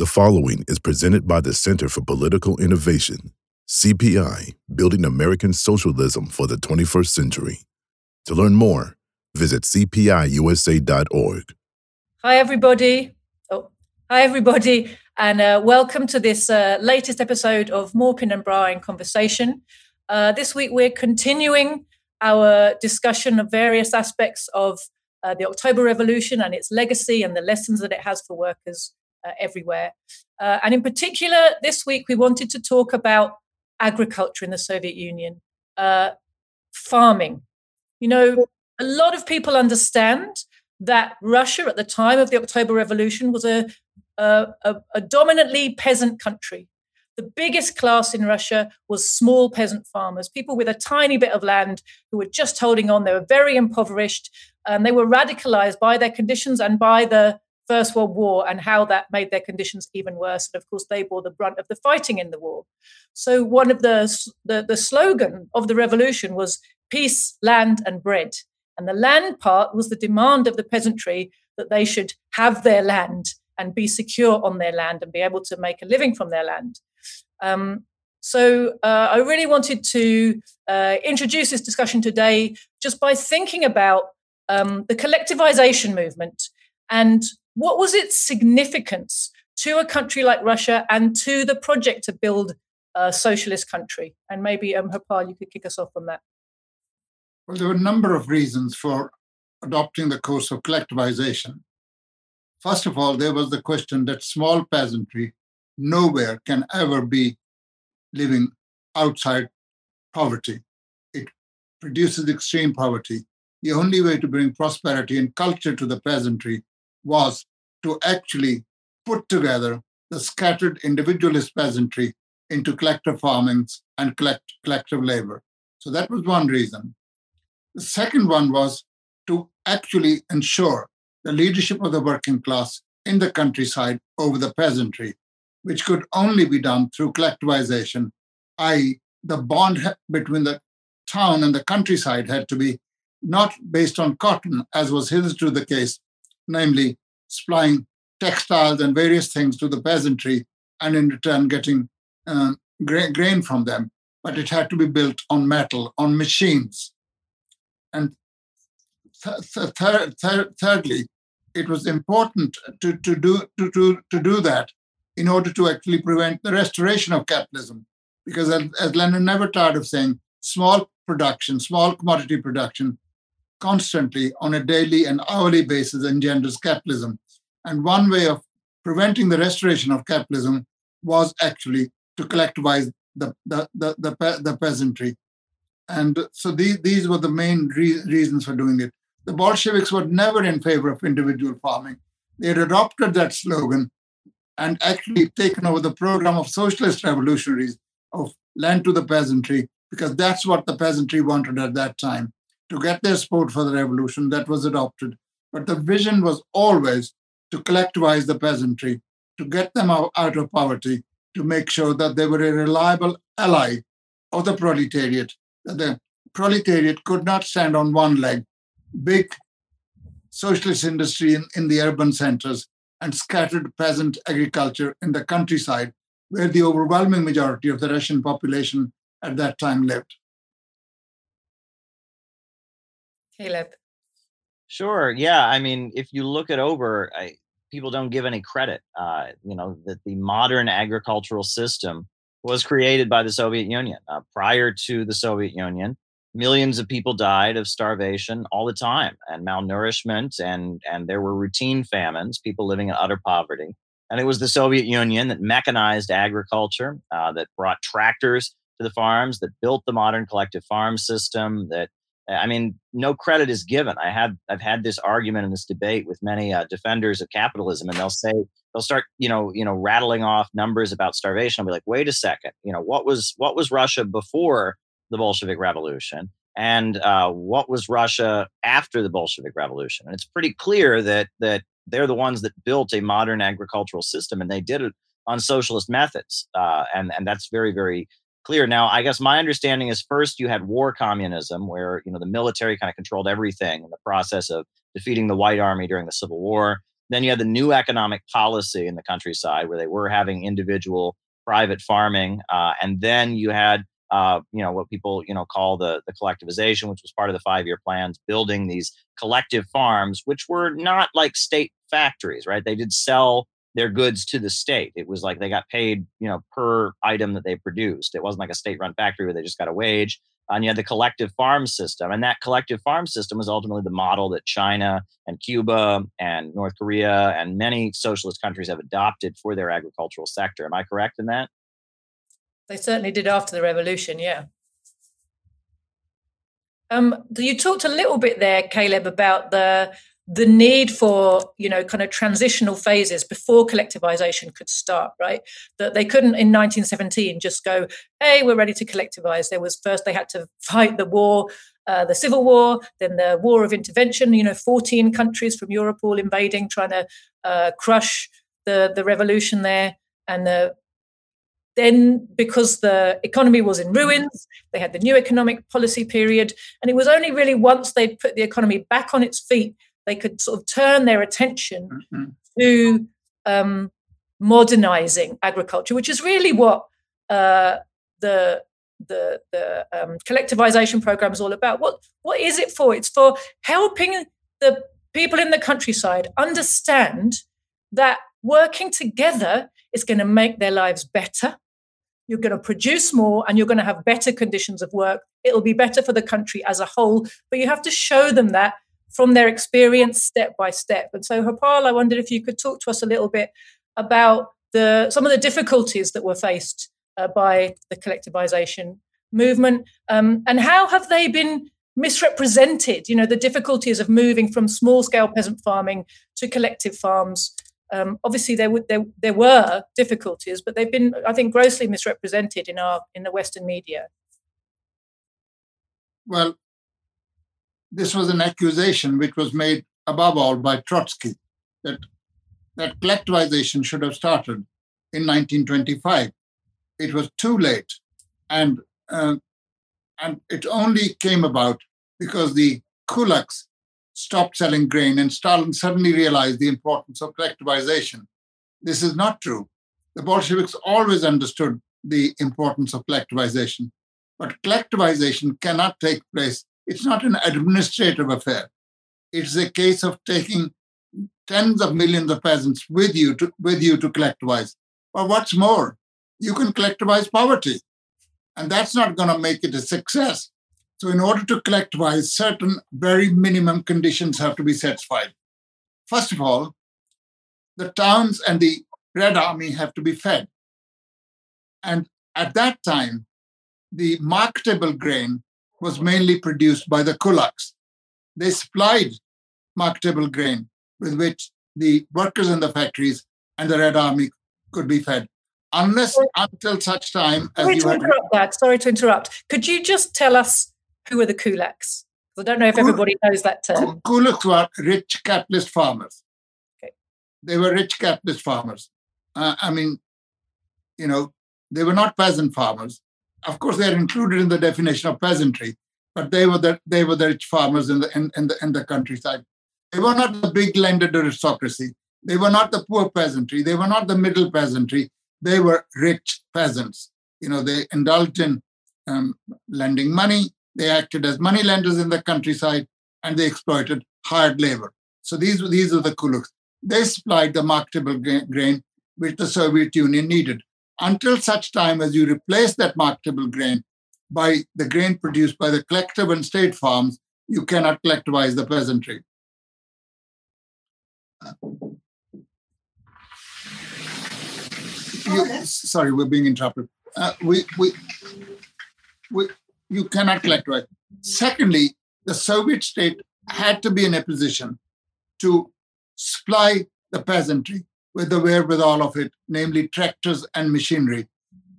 The following is presented by the Center for Political Innovation, CPI, Building American Socialism for the 21st Century. To learn more, visit cpiusa.org. Hi, everybody. Oh, hi, everybody, and uh, welcome to this uh, latest episode of Maupin and Brar in Conversation. Uh, this week, we're continuing our discussion of various aspects of uh, the October Revolution and its legacy and the lessons that it has for workers uh, everywhere. Uh, and in particular, this week we wanted to talk about agriculture in the Soviet Union, uh, farming. You know, a lot of people understand that Russia at the time of the October Revolution was a, a, a, a dominantly peasant country. The biggest class in Russia was small peasant farmers, people with a tiny bit of land who were just holding on. They were very impoverished and they were radicalized by their conditions and by the First World War and how that made their conditions even worse. And of course, they bore the brunt of the fighting in the war. So one of the, the, the slogan of the revolution was peace, land, and bread. And the land part was the demand of the peasantry that they should have their land and be secure on their land and be able to make a living from their land. Um, so uh, I really wanted to uh, introduce this discussion today just by thinking about um, the collectivization movement and what was its significance to a country like Russia and to the project to build a socialist country? And maybe, um, you could kick us off on that. Well, there were a number of reasons for adopting the course of collectivization. First of all, there was the question that small peasantry nowhere can ever be living outside poverty. It produces extreme poverty. The only way to bring prosperity and culture to the peasantry was to actually put together the scattered individualist peasantry into collective farmings and collect, collective labor. So that was one reason. The second one was to actually ensure the leadership of the working class in the countryside over the peasantry, which could only be done through collectivization, i.e., the bond between the town and the countryside had to be not based on cotton, as was hitherto the case, namely supplying textiles and various things to the peasantry and in return getting um, gra- grain from them. But it had to be built on metal, on machines. And th- th- thirdly, it was important to, to, do, to, to, to do that in order to actually prevent the restoration of capitalism. Because as, as Lenin never tired of saying, small production, small commodity production constantly on a daily and hourly basis engenders capitalism. And one way of preventing the restoration of capitalism was actually to collectivize the, the, the, the, the peasantry. And so these, these were the main re- reasons for doing it. The Bolsheviks were never in favor of individual farming. They had adopted that slogan and actually taken over the program of socialist revolutionaries of land to the peasantry, because that's what the peasantry wanted at that time to get their support for the revolution that was adopted. But the vision was always to collectivize the peasantry, to get them out, of poverty, to make sure that they were a reliable ally of the proletariat, that the proletariat could not stand on one leg, big socialist industry in, in the urban centers and scattered peasant agriculture in the countryside, where the overwhelming majority of the Russian population at that time lived. Sure. Yeah. I mean, if you look it over, I, people don't give any credit. Uh, you know that the modern agricultural system was created by the Soviet Union. Uh, prior to the Soviet Union, millions of people died of starvation all the time and malnourishment, and and there were routine famines. People living in utter poverty. And it was the Soviet Union that mechanized agriculture, uh, that brought tractors to the farms, that built the modern collective farm system, that I mean, no credit is given. I had I've had this argument and this debate with many uh, defenders of capitalism, and they'll say they'll start you know you know rattling off numbers about starvation. I'll be like, wait a second, you know what was what was Russia before the Bolshevik Revolution, and uh, what was Russia after the Bolshevik Revolution? And it's pretty clear that that they're the ones that built a modern agricultural system, and they did it on socialist methods, uh, and and that's very very clear. Now, I guess my understanding is first you had war communism, where you know the military kind of controlled everything in the process of defeating the White Army during the Civil War. Then you had the new economic policy in the countryside where they were having individual private farming. Uh, and then you had uh, you know what people you know call the the collectivization, which was part of the five year plans, building these collective farms, which were not like state factories, right? They did sell their goods to the state. It was like they got paid, you know, per item that they produced. It wasn't like a state-run factory where they just got a wage. And you had the collective farm system, and that collective farm system was ultimately the model that China and Cuba and North Korea and many socialist countries have adopted for their agricultural sector. Am I correct in that? They certainly did after the revolution, yeah. Um, you talked a little bit there, Caleb, about the the need for you know kind of transitional phases before collectivization could start right? That they couldn't in 1917 just go hey we're ready to collectivize. There was first they had to fight the war uh, the civil war then the war of intervention you know 14 countries from europe all invading trying to uh, crush the the revolution there. And the then because the economy was in ruins they had the new economic policy period and it was only really once they'd put the economy back on its feet they could sort of turn their attention mm-hmm. to um, modernizing agriculture, which is really what uh, the the the um, collectivization program is all about. What what is it for? It's for helping the people in the countryside understand that working together is going to make their lives better. You're going to produce more and you're going to have better conditions of work. It'll be better for the country as a whole. But you have to show them that from their experience step by step. And so, Harpal, I wondered if you could talk to us a little bit about the some of the difficulties that were faced uh, by the collectivization movement, um, and how have they been misrepresented? You know, the difficulties of moving from small scale peasant farming to collective farms. Um, obviously, there, w- there there were difficulties, but they've been, I think, grossly misrepresented in our in the Western media. Well, this was an accusation which was made above all by Trotsky that that collectivization should have started in 1925. It was too late, and uh, and it only came about because the kulaks stopped selling grain, and Stalin suddenly realized the importance of collectivization. This is not true. The Bolsheviks always understood the importance of collectivization, but collectivization cannot take place it's not an administrative affair. It's a case of taking tens of millions of peasants with you to, with you to collectivize. But what's more, you can collectivize poverty. And that's not going to make it a success. So, in order to collectivize, certain very minimum conditions have to be satisfied. First of all, the towns and the Red Army have to be fed. And at that time, the marketable grain was mainly produced by the kulaks. They supplied marketable grain with which the workers in the factories and the Red Army could be fed. Unless until such time as Sorry you to had... interrupt that. Sorry to interrupt. Could you just tell us who are the kulaks? I don't know if everybody knows that term. Kulaks were rich capitalist farmers. Okay. They were rich capitalist farmers. Uh, I mean, you know, they were not peasant farmers of course, they are included in the definition of peasantry, but they were the they were the rich farmers in the in, in the in the countryside. They were not the big landed aristocracy. They were not the poor peasantry. They were not the middle peasantry. They were rich peasants. You know, they indulged in um, lending money. They acted as money lenders in the countryside, and they exploited hard labor. So these these are the kulaks. They supplied the marketable grain which the Soviet Union needed until such time as you replace that marketable grain by the grain produced by the collective and state farms, you cannot collectivize the peasantry. You, sorry, we're being interrupted. Uh, we, we, we, you cannot collectivize. Secondly, the Soviet state had to be in a position to supply the peasantry with the wherewithal of it, namely tractors and machinery.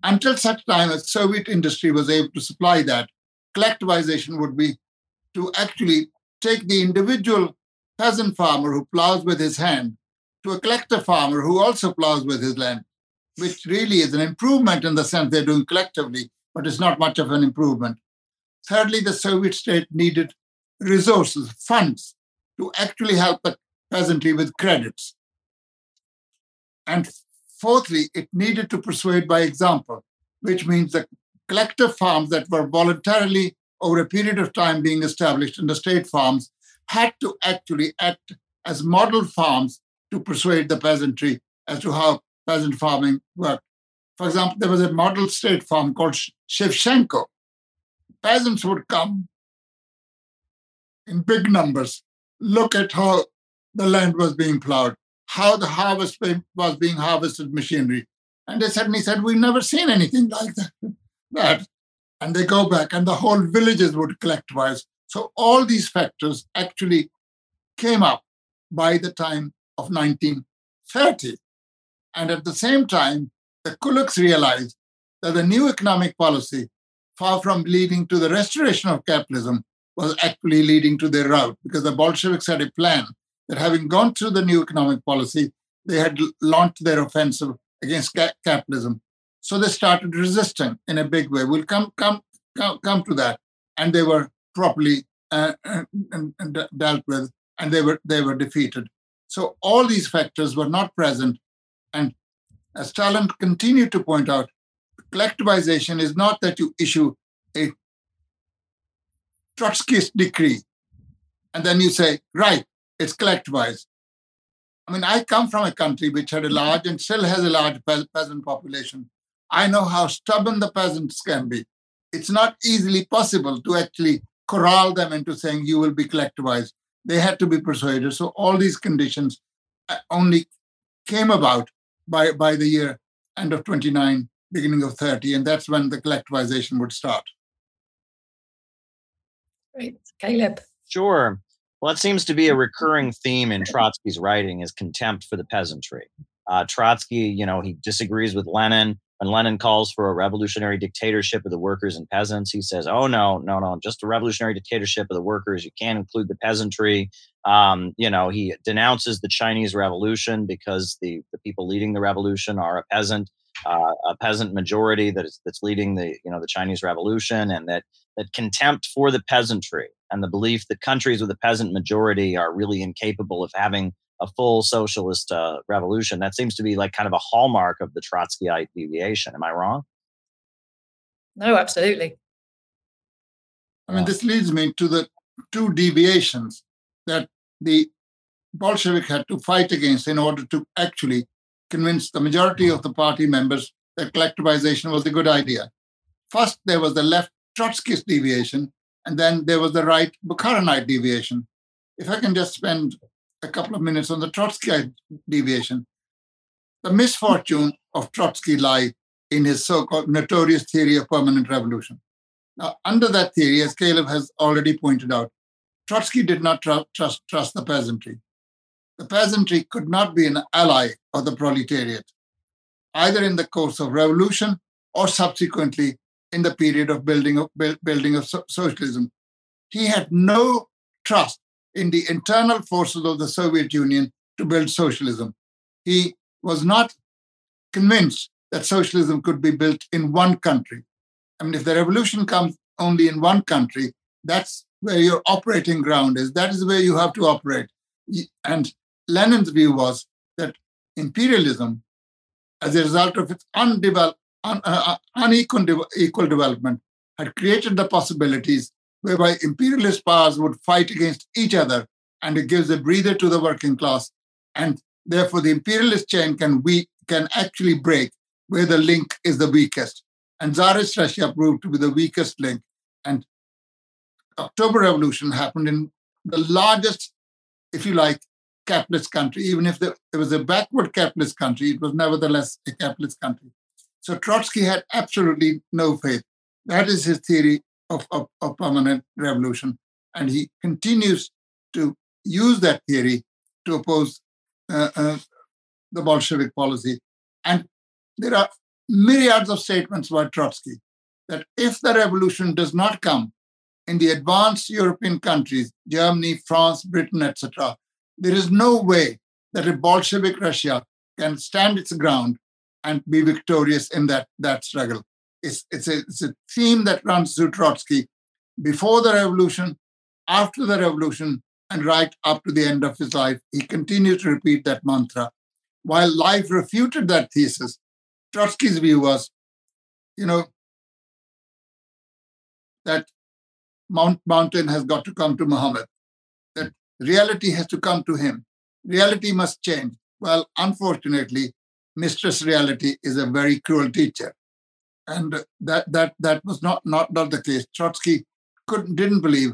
Until such time as Soviet industry was able to supply that, collectivization would be to actually take the individual peasant farmer who plows with his hand to a collective farmer who also plows with his land, which really is an improvement in the sense they're doing collectively, but it's not much of an improvement. Thirdly, the Soviet state needed resources, funds, to actually help the peasantry with credits And fourthly, it needed to persuade by example, which means the collective farms that were voluntarily over a period of time being established in the state farms had to actually act as model farms to persuade the peasantry as to how peasant farming worked. For example, there was a model state farm called Shevchenko. Peasants would come in big numbers, look at how the land was being plowed, how the harvest was being harvested machinery. And they suddenly said, We've never seen anything like that. that. And they go back, and the whole villages would collect collectivize. So all these factors actually came up by the time of 1930. And at the same time, the Kulaks realized that the new economic policy, far from leading to the restoration of capitalism, was actually leading to their rout because the Bolsheviks had a plan that having gone through the new economic policy, they had launched their offensive against ca- capitalism. So they started resisting in a big way. We'll come come come, come to that, and they were properly uh, uh, dealt with, and they were they were defeated. So all these factors were not present, and as Stalin continued to point out, collectivization is not that you issue a Trotskyist decree and then you say, right, it's collectivized. I mean, I come from a country which had a large and still has a large peasant population. I know how stubborn the peasants can be. It's not easily possible to actually corral them into saying you will be collectivized. They had to be persuaded. So all these conditions uh, only came about by, by the year end of 29, beginning of 30, and that's when the collectivization would start. Great. Caleb. Sure. Well, it seems to be a recurring theme in Trotsky's writing is contempt for the peasantry. Uh, Trotsky, you know, he disagrees with Lenin. When Lenin calls for a revolutionary dictatorship of the workers and peasants, he says, "Oh no, no, no! Just a revolutionary dictatorship of the workers. You can't include the peasantry." Um, you know, he denounces the Chinese Revolution because the the people leading the revolution are a peasant, uh, a peasant majority that is that's leading the you know the Chinese Revolution, and that that contempt for the peasantry and the belief that countries with a peasant majority are really incapable of having a full socialist uh, revolution. That seems to be like kind of a hallmark of the Trotskyite deviation. Am I wrong? No, absolutely. I mean, this leads me to the two deviations that the Bolshevik had to fight against in order to actually convince the majority of the party members that collectivization was a good idea. First, there was the left Trotskyist deviation, and then there was the right Bukharinite deviation. If I can just spend a couple of minutes on the Trotskyite deviation, the misfortune of Trotsky lie in his so-called notorious theory of permanent revolution. Now, under that theory, as Caleb has already pointed out, Trotsky did not tr- trust, trust the peasantry. The peasantry could not be an ally of the proletariat, either in the course of revolution or subsequently in the period of building of building of socialism. He had no trust in the internal forces of the Soviet Union to build socialism. He was not convinced that socialism could be built in one country. I mean, if the revolution comes only in one country, that's where your operating ground is. That is where you have to operate. And Lenin's view was that imperialism, as a result of its un, uh, uh, unequal equal development had created the possibilities whereby imperialist powers would fight against each other and it gives a breather to the working class. And therefore the imperialist chain can we can actually break where the link is the weakest. And tsarist russia proved to be the weakest link. And october revolution happened in the largest if you like capitalist country even if there was a backward capitalist country it was nevertheless a capitalist country so Trotsky had absolutely no faith. That is his theory of, of, of permanent revolution. And he continues to use that theory to oppose uh, uh, the Bolshevik policy. And there are myriads of statements by Trotsky that if the revolution does not come in the advanced European countries, Germany, France, Britain, etc., there is no way that a Bolshevik Russia can stand its ground and be victorious in that, that struggle. It's, it's, a, it's a theme that runs through Trotsky before the revolution, after the revolution, and right up to the end of his life. He continues to repeat that mantra. while life refuted that thesis, Trotsky's view was, you know, that Mount Mountain has got to come to Muhammad, reality has to come to him. Reality must change. Well, unfortunately, Mistress Reality is a very cruel teacher. And that that that was not not, not the case. Trotsky couldn't didn't believe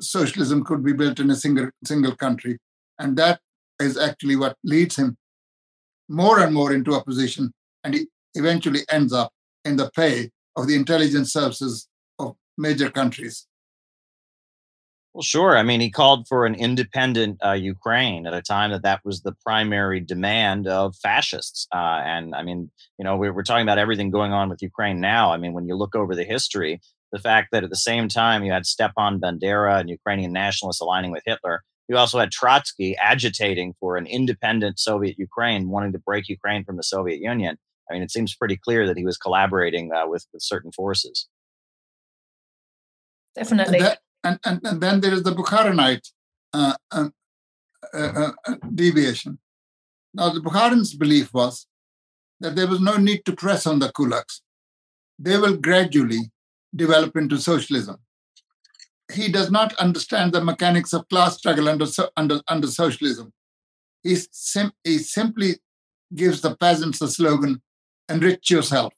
socialism could be built in a single single country. And that is actually what leads him more and more into opposition. And he eventually ends up in the pay of the intelligence services of major countries. Well, sure. I mean, he called for an independent uh, Ukraine at a time that that was the primary demand of fascists. Uh, and I mean, you know, we're, we're talking about everything going on with Ukraine now. I mean, when you look over the history, the fact that at the same time you had Stepan Bandera and Ukrainian nationalists aligning with Hitler, you also had Trotsky agitating for an independent Soviet Ukraine, wanting to break Ukraine from the Soviet Union. I mean, it seems pretty clear that he was collaborating uh, with, with certain forces. Definitely. That, and, and, and, then there is the Bukharinite uh, uh, uh, uh, deviation. Now, the Bukharin's belief was that there was no need to press on the kulaks. They will gradually develop into socialism. He does not understand the mechanics of class struggle under, under, under socialism. He, sim- he simply gives the peasants the slogan, enrich yourself.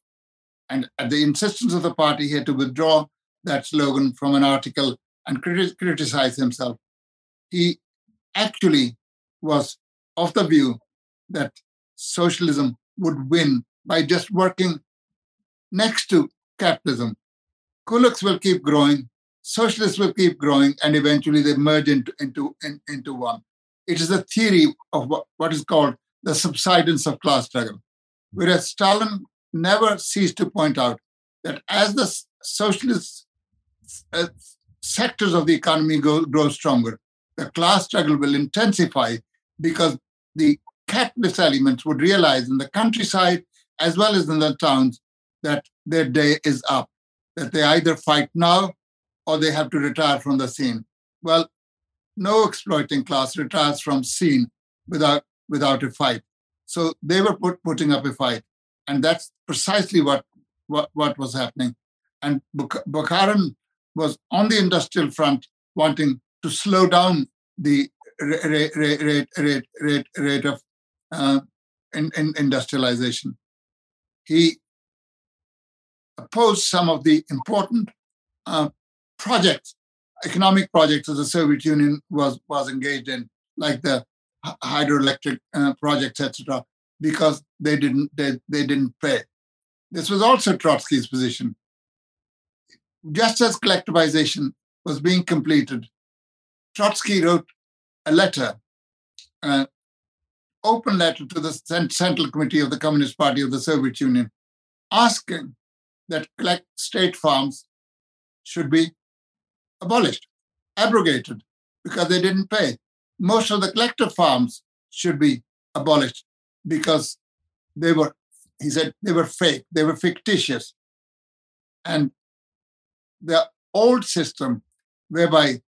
And at the insistence of the party, he had to withdraw that slogan from an article and criti- criticize himself. He actually was of the view that socialism would win by just working next to capitalism. Kulaks will keep growing, socialists will keep growing, and eventually they merge into, into, in, into one. It is a theory of what, what is called the subsidence of class struggle. Whereas Stalin never ceased to point out that as the socialists uh, sectors of the economy go, grow stronger, the class struggle will intensify because the capitalist elements would realize in the countryside as well as in the towns that their day is up, that they either fight now or they have to retire from the scene. Well, no exploiting class retires from scene without without a fight. So they were put, putting up a fight, and that's precisely what what, what was happening. And Bukharin was on the industrial front wanting to slow down the rate, rate, rate, rate, rate of uh, in, in industrialization. He opposed some of the important uh, projects, economic projects that the Soviet Union was, was engaged in, like the hydroelectric uh, projects, etc., because they didn't they, they didn't pay. This was also Trotsky's position just as collectivization was being completed, Trotsky wrote a letter, an open letter to the Central Committee of the Communist Party of the Soviet Union, asking that state farms should be abolished, abrogated, because they didn't pay. Most of the collective farms should be abolished because they were, he said, they were fake, they were fictitious. And the old system whereby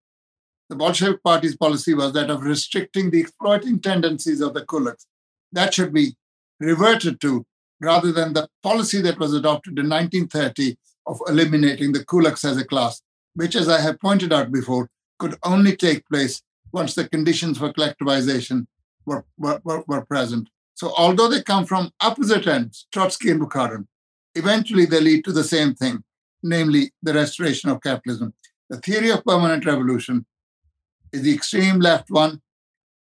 the Bolshevik Party's policy was that of restricting the exploiting tendencies of the kulaks. That should be reverted to rather than the policy that was adopted in 1930 of eliminating the kulaks as a class, which, as I have pointed out before, could only take place once the conditions for collectivization were, were, were, present. So, although they come from opposite ends, Trotsky and Bukharin, eventually they lead to the same thing namely the restoration of capitalism. The theory of permanent revolution is the extreme left one,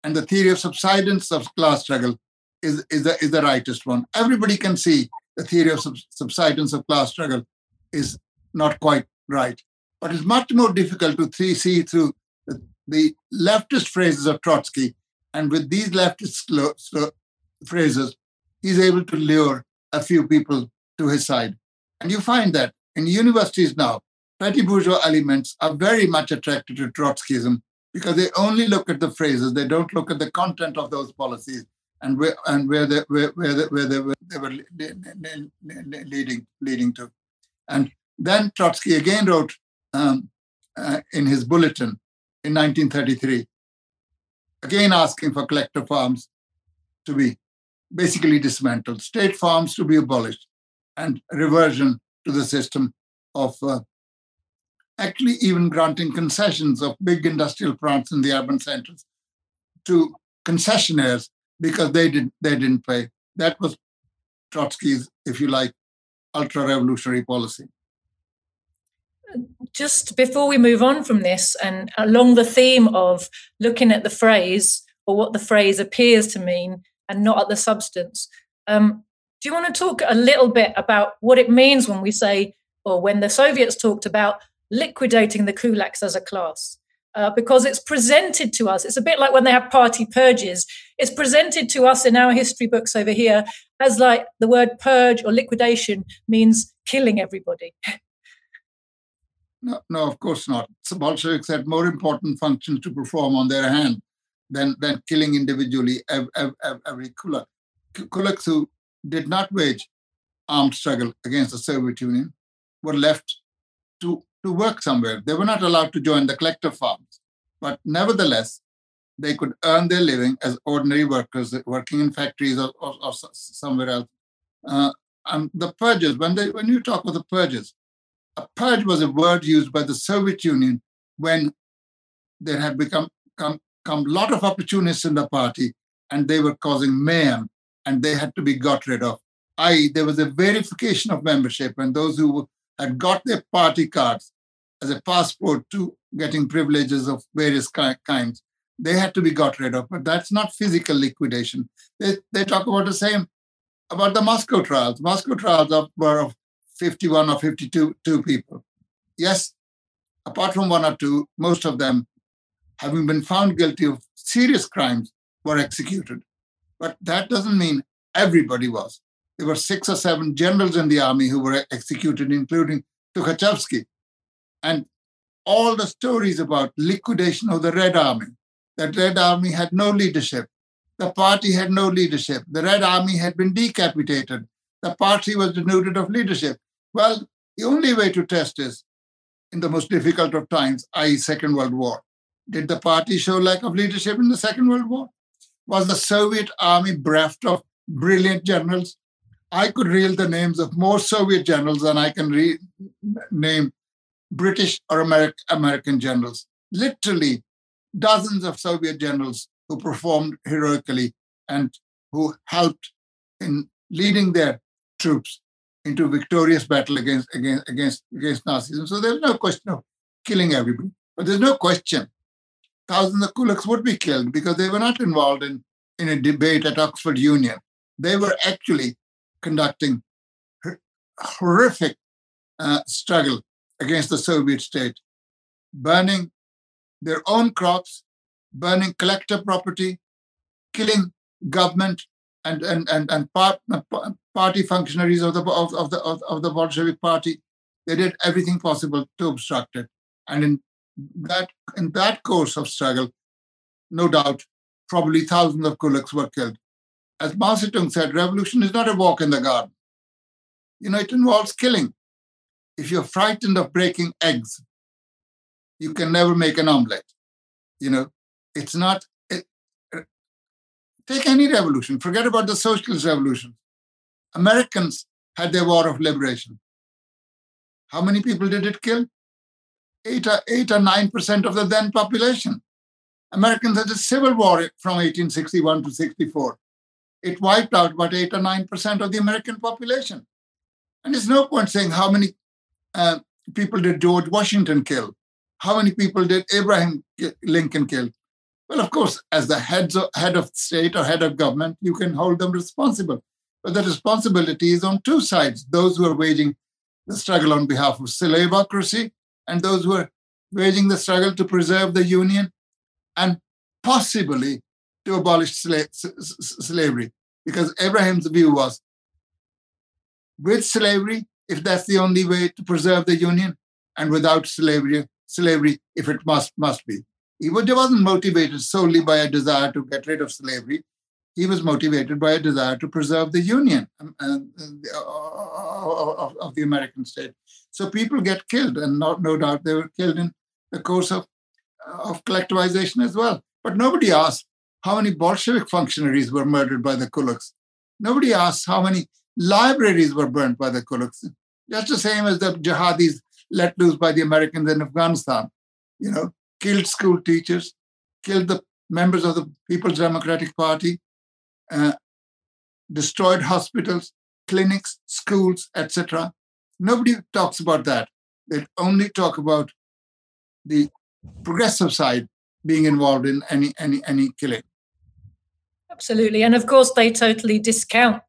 and the theory of subsidence of class struggle is, is, the, is the rightist one. Everybody can see the theory of sub- subsidence of class struggle is not quite right. But it's much more difficult to see through the, the, leftist phrases of Trotsky. And with these leftist phrases, he's able to lure a few people to his side. And you find that in universities now, petty bourgeois elements are very much attracted to Trotskyism because they only look at the phrases, they don't look at the content of those policies and where and where they where, where, they, where they, were, they were leading leading to. And then Trotsky again wrote um, uh, in his bulletin in 1933, again asking for collective farms to be basically dismantled, state farms to be abolished, and reversion to the system of uh, actually even granting concessions of big industrial plants in the urban centers to concessionaires because they did they didn't pay. That was Trotsky's, if you like, ultra revolutionary policy. Just before we move on from this, and along the theme of looking at the phrase or what the phrase appears to mean and not at the substance, um, do you want to talk a little bit about what it means when we say, or when the Soviets talked about liquidating the kulaks as a class? Uh, because it's presented to us. It's a bit like when they have party purges. It's presented to us in our history books over here as like the word purge or liquidation means killing everybody. No, no, of course not. The Bolsheviks had more important functions to perform on their hand than, than killing individually every, kulak. Kulaks who did not wage armed struggle against the Soviet Union were left to, to work somewhere. They were not allowed to join the collective farms, but nevertheless, they could earn their living as ordinary workers working in factories or, or, or somewhere else. Uh, and the purges, when, they, when you talk of the purges, a purge was a word used by the Soviet Union when there had become come, come lot of opportunists in the party and they were causing mayhem and they had to be got rid of. I there was a verification of membership and those who had got their party cards as a passport to getting privileges of various kinds, they had to be got rid of. But that's not physical liquidation. They, they talk about the same about the Moscow trials. Moscow trials were of 51 or 52 two people. Yes, apart from one or two, most of them, having been found guilty of serious crimes, were executed. But that doesn't mean everybody was. There were six or seven generals in the army who were executed, including Tukhachevsky. And all the stories about liquidation of the Red Army, that Red Army had no leadership. The party had no leadership. The Red Army had been decapitated. The party was denuded of leadership. Well, the only way to test is in the most difficult of times, i.e., Second World War. Did the party show lack of leadership in the Second World War? Was the Soviet army bereft of brilliant generals? I could reel the names of more Soviet generals than I can re- name British or Ameri- American generals. Literally, dozens of Soviet generals who performed heroically and who helped in leading their troops into victorious battle against against against against Nazism. So there's no question of killing everybody, but there's no question thousands of kulaks would be killed because they were not involved in in a debate at Oxford Union. They were actually conducting horrific uh, struggle against the Soviet state, burning their own crops, burning collective property, killing government and and and, and part, party functionaries of the of, of the of, of the Bolshevik party. They did everything possible to obstruct it. And in that in that course of struggle, no doubt, probably thousands of kulaks were killed. As Mao Zedong said, revolution is not a walk in the garden. You know, it involves killing. If you're frightened of breaking eggs, you can never make an omelette. You know, it's not uh, Take any revolution, forget about the socialist revolution. Americans had their war of liberation. How many people did it kill? Eight or, eight or nine percent of the then population. Americans had a civil war from 1861 to 64. It wiped out about eight or nine percent of the American population. And there's no point saying how many uh, people did George Washington kill? How many people did Abraham Lincoln kill? Well, of course, as the heads of, head of state or head of government, you can hold them responsible. But the responsibility is on two sides those who are waging the struggle on behalf of slaveocracy and those who are waging the struggle to preserve the union and possibly to abolish sla- s- slavery. Because Abraham's view was with slavery, if that's the only way to preserve the union, and without slavery, slavery if it must must be. He wasn't motivated solely by a desire to get rid of slavery. He was motivated by a desire to preserve the union um, uh, of, of the American state. So people get killed, and not, no doubt they were killed in the course of, of collectivization as well. But nobody asked how many Bolshevik functionaries were murdered by the kulaks. Nobody asks how many libraries were burnt by the kulaks. Just the same as the jihadis let loose by the Americans in Afghanistan. You know, killed school teachers, killed the members of the People's Democratic Party, uh, destroyed hospitals, clinics, schools, etc. Nobody talks about that. They only talk about the progressive side being involved in any any any killing. Absolutely, and of course they totally discount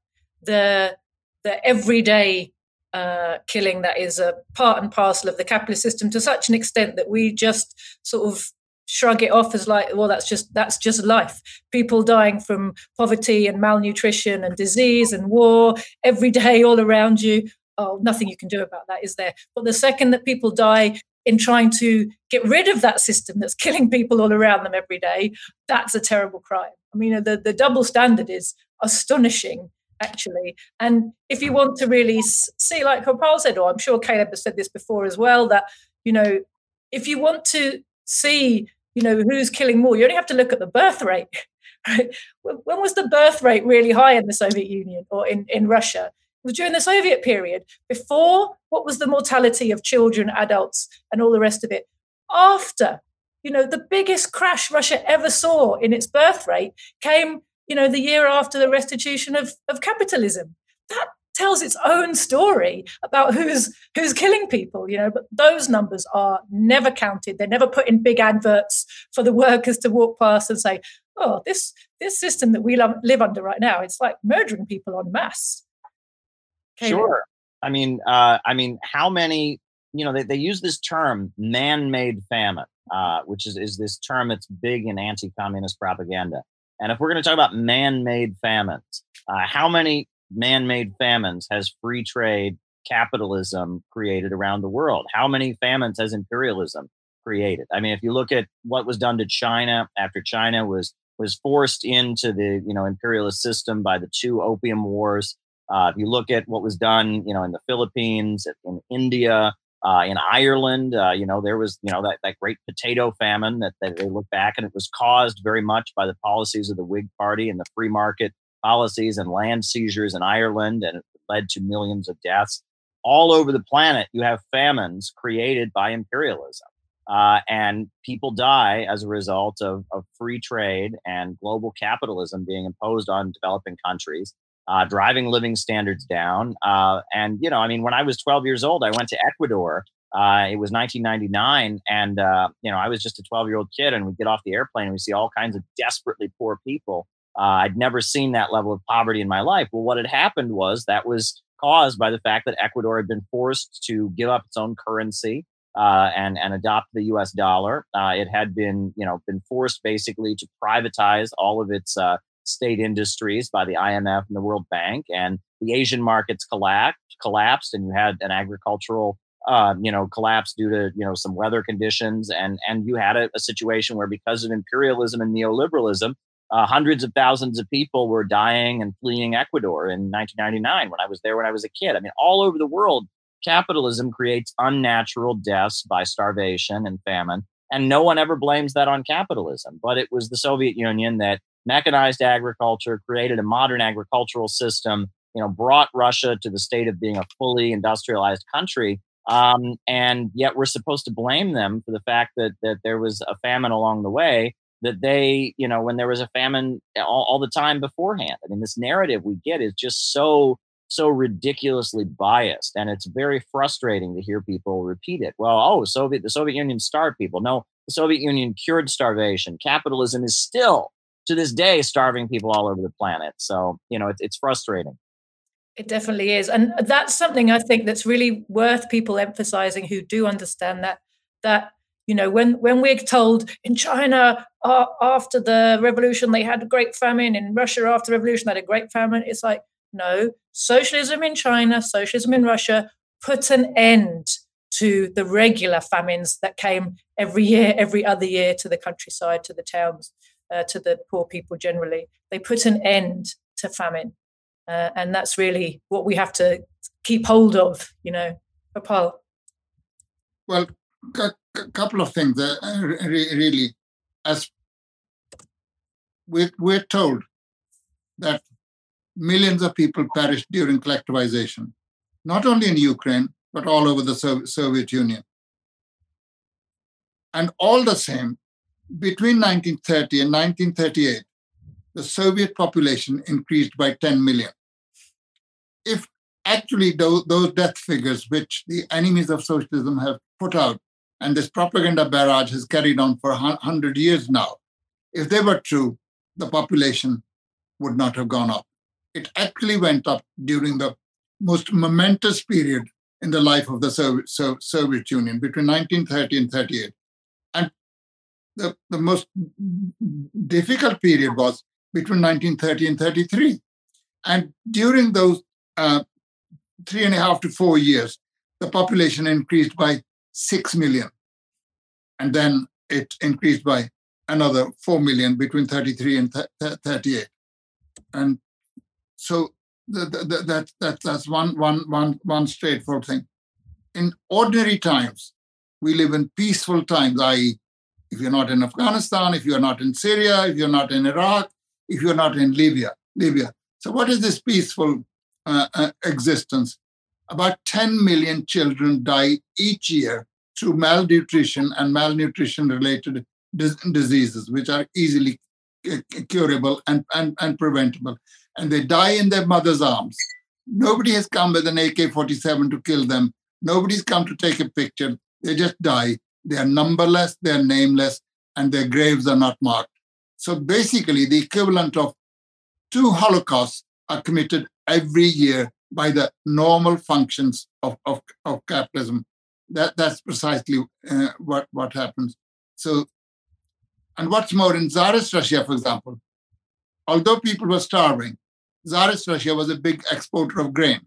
the the everyday uh, killing that is a part and parcel of the capitalist system to such an extent that we just sort of shrug it off as like well that's just that's just life. People dying from poverty and malnutrition and disease and war every day all around you. Oh nothing you can do about that is there? But the second that people die in trying to get rid of that system that's killing people all around them every day that's a terrible crime. I mean the, the double standard is astonishing actually. And if you want to really see, like Paul said, or I'm sure Caleb has said this before as well, that, you know, if you want to see, you know, who's killing more, you only have to look at the birth rate. Right? When was the birth rate really high in the Soviet Union or in, in Russia? It was during the Soviet period. Before, what was the mortality of children, adults, and all the rest of it? After, you know, the biggest crash Russia ever saw in its birth rate came you know, the year after the restitution of, of capitalism. That tells its own story about who's who's killing people you know but those numbers are never counted. They're never put in big adverts for the workers to walk past and say oh this this system that we live under right now it's like murdering people en masse. Okay. sure i mean uh, i mean how many you know they, they use this term man-made famine uh, which is, is this term that's big in anti-communist propaganda. And if we're going to talk about man made famines, uh, how many man made famines has free trade capitalism created around the world? How many famines has imperialism created? I mean, if you look at what was done to China after China was was forced into the you know imperialist system by the two opium wars. Uh, if you look at what was done, you know, in the Philippines, in India, uh, in Ireland, uh, you know, there was, you know, that, that great potato famine that, that, they look back and it was caused very much by the policies of the Whig Party and the free market policies and land seizures in Ireland, and it led to millions of deaths. All over the planet, you have famines created by imperialism. Uh, and people die as a result of, of free trade and global capitalism being imposed on developing countries uh, driving living standards down. Uh, and, you know, I mean, when I was 12 years old, I went to Ecuador. Uh, it was 1999. And, uh, you know, I was just a 12 year old kid, and we get off the airplane and we see all kinds of desperately poor people. Uh, I'd never seen that level of poverty in my life. Well, what had happened was that was caused by the fact that Ecuador had been forced to give up its own currency. Uh, and and adopt the U.S. dollar. Uh, it had been, you know, been forced basically to privatize all of its uh, state industries by the IMF and the World Bank, and the Asian markets collapsed, collapsed, and you had an agricultural, uh, you know, collapse due to you know some weather conditions, and and you had a, a situation where because of imperialism and neoliberalism, uh, hundreds of thousands of people were dying and fleeing Ecuador in 1999 when I was there when I was a kid. I mean, all over the world, capitalism creates unnatural deaths by starvation and famine. And no one ever blames that on capitalism. But it was the Soviet Union that mechanized agriculture, created a modern agricultural system, you know, brought Russia to the state of being a fully industrialized country. Um, and yet we're supposed to blame them for the fact that that there was a famine along the way. That they, you know, when there was a famine all, all the time beforehand. I mean, this narrative we get is just so so ridiculously biased and it's very frustrating to hear people repeat it well oh soviet the soviet union starved people no the soviet union cured starvation capitalism is still to this day starving people all over the planet. So, you know, it's, it's frustrating. It definitely is. And that's something I think that's really worth people emphasizing who do understand that, that, you know, when, when we're told in China uh, after the revolution, they had a great famine, in Russia after the revolution, they had a great famine. It's like, no, socialism in China, socialism in Russia put an end to the regular famines that came every year, every other year to the countryside, to the towns uh, to the poor people generally. They put an end to famine. Uh, and that's really what we have to keep hold of, you know. Paul. Well, a couple of things. Uh, re- really, as we're, we're told that millions of people perished during collectivization, not only in Ukraine, but all over the Soviet Union. And all the same, between 1930 and 1938, the Soviet population increased by 10 million. If actually those, those death figures, which the enemies of socialism have put out, and this propaganda barrage has carried on for 100 years now, if they were true, the population would not have gone up. It actually went up during the most momentous period in the life of the Soviet, Union between 1930 and 38. And the, the most difficult period was between 1930 and 33. And during those uh, three and a half to four years, the population increased by 6 million. And then it increased by another 4 million between 33 and th- 38. And so that, that, that's one, one, one, one straightforward thing. In ordinary times, we live in peaceful times, i.e., if you're not in Afghanistan, if you're not in Syria, if you're not in Iraq, if you're not in Libya. Libya. So, what is this peaceful uh, uh, existence? About 10 million children die each year through malnutrition and malnutrition related diseases, which are easily curable and, and, and preventable. And they die in their mother's arms. Nobody has come with an AK 47 to kill them. Nobody's come to take a picture. They just die. They are numberless, they are nameless, and their graves are not marked. So basically, the equivalent of two Holocausts are committed every year by the normal functions of, of, of capitalism. That, that's precisely uh, what, what happens. So, and what's more, in Tsarist Russia, for example, although people were starving, Tsarist Russia was a big exporter of grain.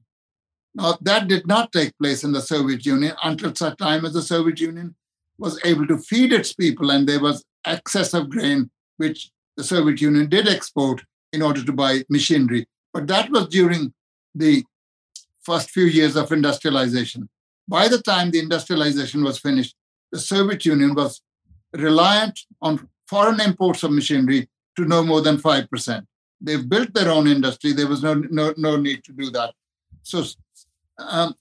Now, that did not take place in the Soviet Union until such time as the Soviet Union was able to feed its people and there was excess of grain which the Soviet Union did export in order to buy machinery. But that was during the first few years of industrialization. By the time the industrialization was finished, the Soviet Union was reliant on foreign imports of machinery to no more than 5%. They've built their own industry. There was no, no, no need to do that. So um,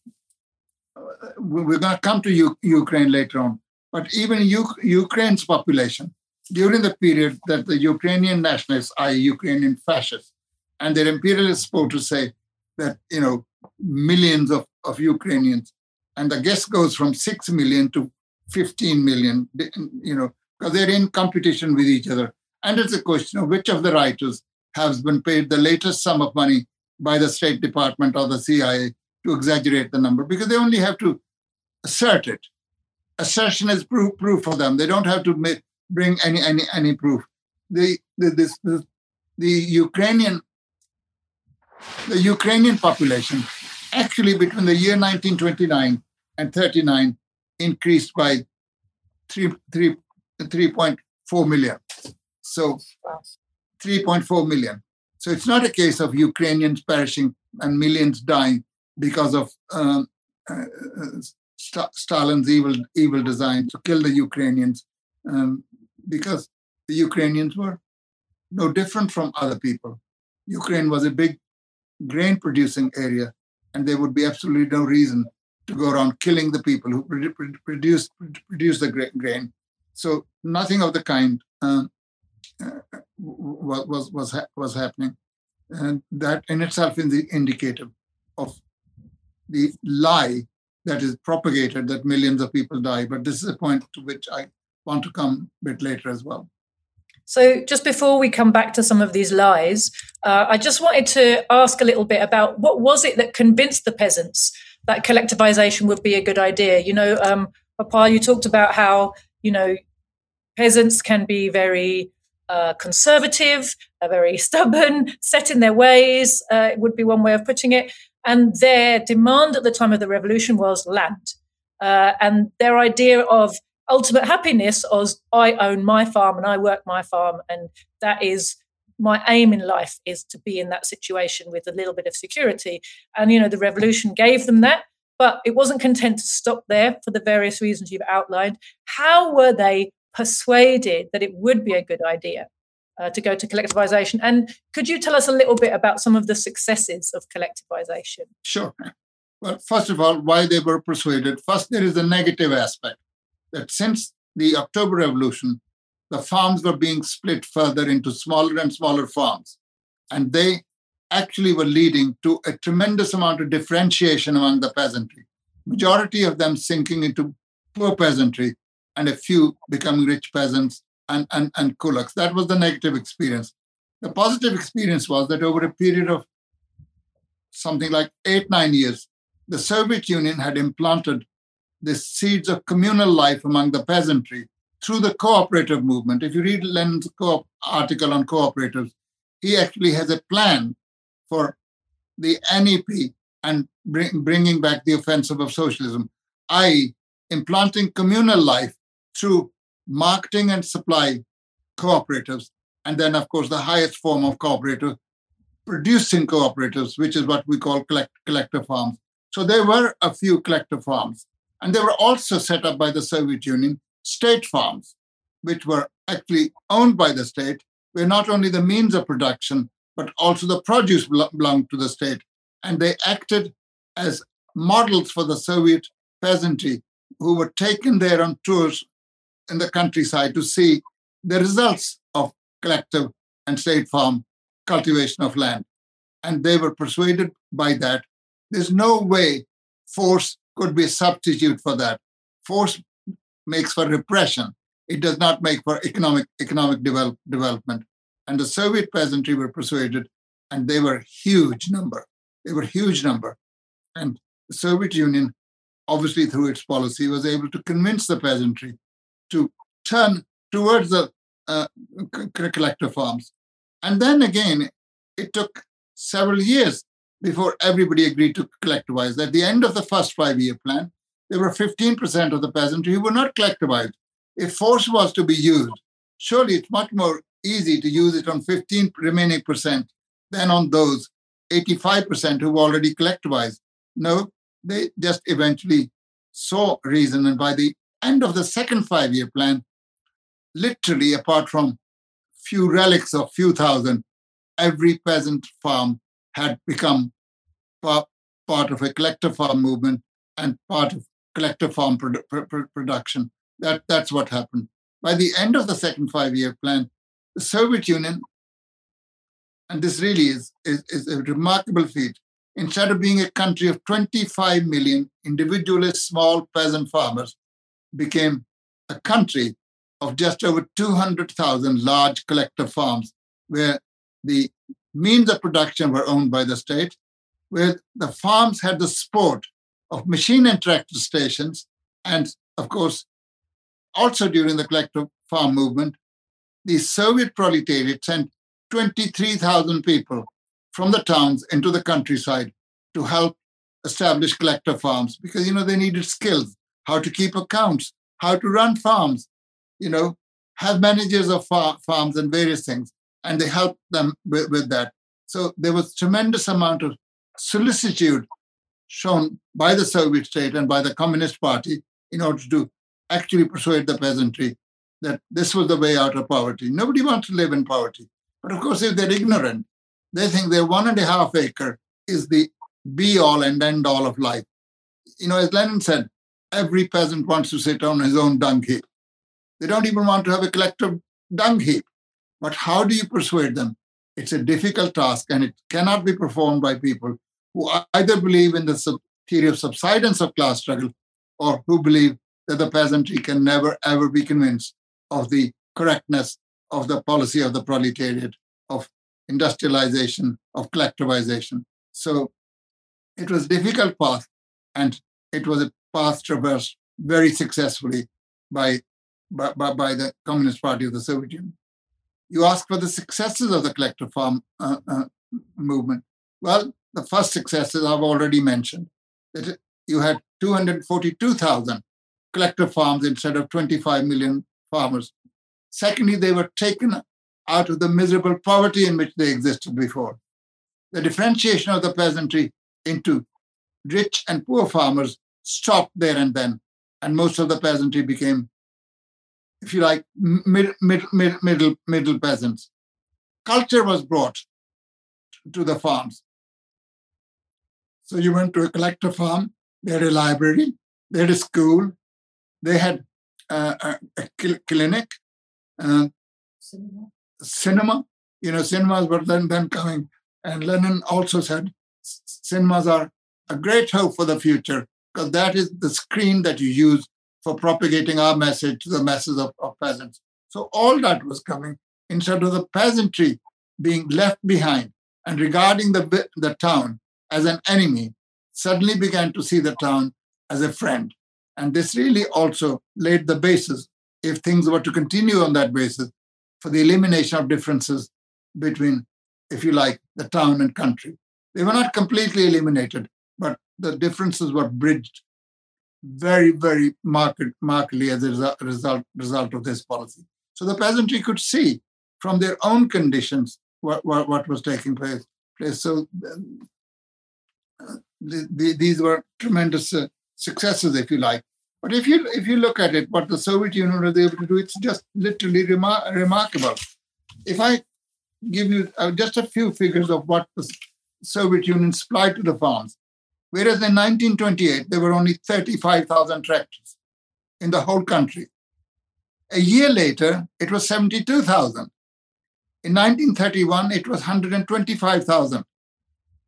we're going to come to U- Ukraine later on. But even U- Ukraine's population during the period that the Ukrainian nationalists, i.e., Ukrainian fascists, and their imperialist supporters say that, you know, millions of, of Ukrainians, and the guess goes from 6 million to 15 million, you know, because they're in competition with each other. And it's a question of which of the writers has been paid the latest sum of money by the State Department or the CIA to exaggerate the number, because they only have to assert it. Assertion is proof, proof for them. They don't have to make, bring any any any proof. The the this the, the Ukrainian the Ukrainian population actually between the year 1929 and 39 increased by 3, 3, 3.4 million. So 3.4 million. So it's not a case of Ukrainians perishing and millions dying because of um, uh, St- Stalin's evil evil design to kill the Ukrainians. Um, because the Ukrainians were no different from other people. Ukraine was a big grain producing area, and there would be absolutely no reason to go around killing the people who produce produce the grain. So nothing of the kind uh, uh, was was was happening, and that in itself is the indicative of the lie that is propagated that millions of people die. But this is a point to which I want to come a bit later as well. So, just before we come back to some of these lies, uh, I just wanted to ask a little bit about what was it that convinced the peasants that collectivization would be a good idea? You know, um, Papa, you talked about how, you know, peasants can be very uh, conservative, uh, very stubborn, set in their ways, uh, it would be one way of putting it. And their demand at the time of the revolution was land. Uh, and their idea of ultimate happiness as I own my farm and I work my farm, and that is my aim in life is to be in that situation with a little bit of security. And you know, the revolution gave them that, but it wasn't content to stop there for the various reasons you've outlined. How were they persuaded that it would be a good idea? uh, to go to collectivization. And could you tell us a little bit about some of the successes of collectivization? Sure. Well, first of all, why they were persuaded. First, there is a negative aspect that since the October Revolution, the farms were being split further into smaller and smaller farms. And they actually were leading to a tremendous amount of differentiation among the peasantry. Majority of them sinking into poor peasantry and a few becoming rich peasants and, and, and kulaks. That was the negative experience. The positive experience was that over a period of something like eight, nine years, the Soviet Union had implanted the seeds of communal life among the peasantry through the cooperative movement. If you read Lenin's co- article on cooperatives, he actually has a plan for the NEP and bring, bringing back the offensive of socialism, i.e., implanting communal life through marketing and supply cooperatives, and then, of course, the highest form of cooperative, producing cooperatives, which is what we call collect, collective farms. So there were a few collective farms, and they were also set up by the Soviet Union, state farms, which were actually owned by the state, where not only the means of production, but also the produce belonged to the state. And they acted as models for the Soviet peasantry who were taken there on tours in the countryside to see the results of collective and state farm cultivation of land. And they were persuaded by that. There's no way force could be a substitute for that. Force makes for repression. It does not make for economic economic develop, development. And the Soviet peasantry were persuaded, and they were huge number. They were huge number. And the Soviet Union, obviously through its policy, was able to convince the peasantry to turn towards the uh, collective farms. And then again, it took several years before everybody agreed to collectivize. At the end of the first five year plan, there were 15% of the peasantry who were not collectivized. If force was to be used, surely it's much more easy to use it on 15 remaining percent than on those 85% who already collectivized. No, they just eventually saw reason. And by the end of the second five year plan, literally, apart from few relics of few thousand, every peasant farm had become part, part of a collective farm movement and part of collective farm produ- pr- production. That, that's what happened. By the end of the second five year plan, the Soviet Union, and this really is, is, is a remarkable feat, instead of being a country of 25 million individualist small peasant farmers, became a country of just over 200,000 large collective farms where the means of production were owned by the state, where the farms had the support of machine and tractor stations, and of course, also during the collective farm movement, the Soviet proletariat sent 23,000 people from the towns into the countryside to help establish collective farms because you know they needed skills how to keep accounts how to run farms you know have managers of far- farms and various things and they helped them with, with that so there was tremendous amount of solicitude shown by the soviet state and by the communist party in order to actually persuade the peasantry that this was the way out of poverty nobody wants to live in poverty but of course if they're ignorant they think their one and a half acre is the be all and end all of life. You know, as Lenin said, every peasant wants to sit on his own dung heap. They don't even want to have a collective dung heap. But how do you persuade them? It's a difficult task and it cannot be performed by people who either believe in the theory of subsidence of class struggle or who believe that the peasantry can never ever be convinced of the correctness of the policy of the proletariat, of industrialization, of collectivization. So it was a difficult path, and it was a path traversed very successfully by, by, by the Communist Party of the Soviet Union. You ask for the successes of the collective farm uh, uh, movement. Well, the first successes I've already mentioned. That you had 242,000 collective farms instead of 25 million farmers. Secondly, they were taken out of the miserable poverty in which they existed before. The differentiation of the peasantry into rich and poor farmers stopped there and then, and most of the peasantry became, if you like, mid, mid, mid, middle middle peasants. culture was brought to the farms. So you went to a collector farm, they had a library, they had a school, they had uh, a, a, clinic, uh, cinema. cinema. You know, cinemas were then, then coming. And Lenin also said cinemas are a great hope for the future because that is the screen that you use for propagating our message to the masses of, of peasants. So all that was coming instead of the peasantry being left behind and regarding the, the town as an enemy, suddenly began to see the town as a friend. And this really also laid the basis, if things were to continue on that basis, for the elimination of differences between, if you like, the town and country. They were not completely eliminated, but the differences were bridged very, very marked, markedly as a result, result of this policy. So the peasantry could see from their own conditions what, what, what was taking place. So uh, the, the, these were tremendous uh, successes, if you like. But if you if you look at it, what the Soviet Union was able to do, it's just literally remar- remarkable. If I give you uh, just a few figures of what the Soviet Union supplied to the farms, whereas in 1928 there were only 35,000 tractors in the whole country. A year later, it was 72,000. In 1931, it was 125,000.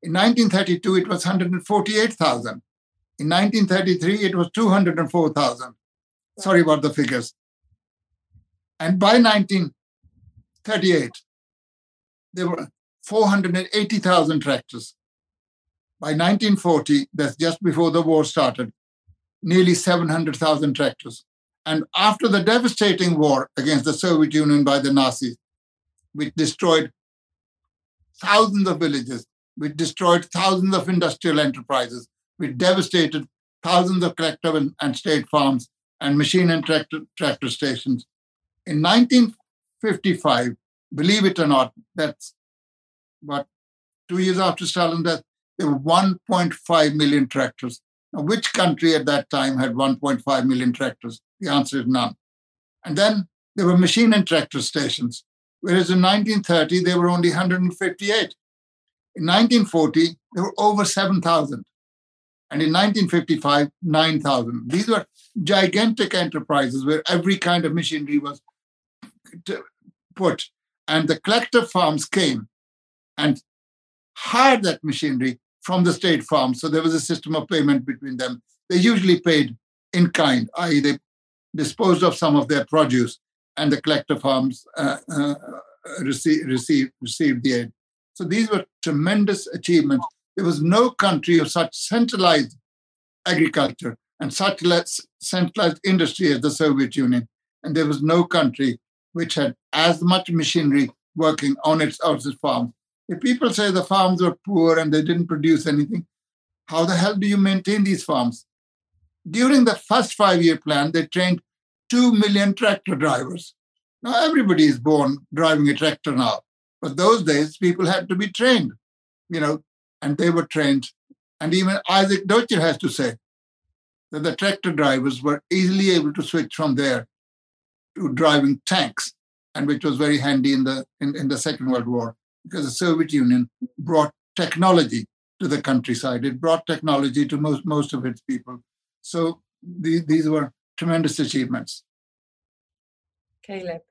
In 1932, it was 148,000. In 1933, it was 204,000. Sorry about the figures. And by 1938, there were 480,000 tractors. By 1940, that's just before the war started, nearly 700,000 tractors. And after the devastating war against the Soviet Union by the Nazis, which destroyed thousands of villages, which destroyed thousands of industrial enterprises, which devastated thousands of collective and, and state farms and machine and tractor, tractor stations. In 1955, believe it or not, that's what two years after Stalin's death, there were 1.5 million tractors. Now, which country at that time had 1.5 million tractors? The answer is none. And then there were machine and tractor stations whereas in 1930 there were only 158. In 1940 there were over 7,000, and in 1955 9,000. These were gigantic enterprises where every kind of machinery was put, and the collective farms came and hired that machinery from the state farms. So there was a system of payment between them. They usually paid in kind, i.e., they disposed of some of their produce and the collective farms uh, uh, received, received, received the aid. So these were tremendous achievements. There was no country of such centralized agriculture and such centralized industry as the Soviet Union. And there was no country which had as much machinery working on its, its farms. If people say the farms were poor and they didn't produce anything, how the hell do you maintain these farms? During the first five year plan, they trained 2 million tractor drivers. Now, everybody is born driving a tractor now, but those days people had to be trained, you know, and they were trained. And even Isaac Deutscher has to say that the tractor drivers were easily able to switch from there to driving tanks, and which was very handy in the in, in the Second World War because the Soviet Union brought technology to the countryside. It brought technology to most most of its people. So the, these were tremendous achievements. Caleb.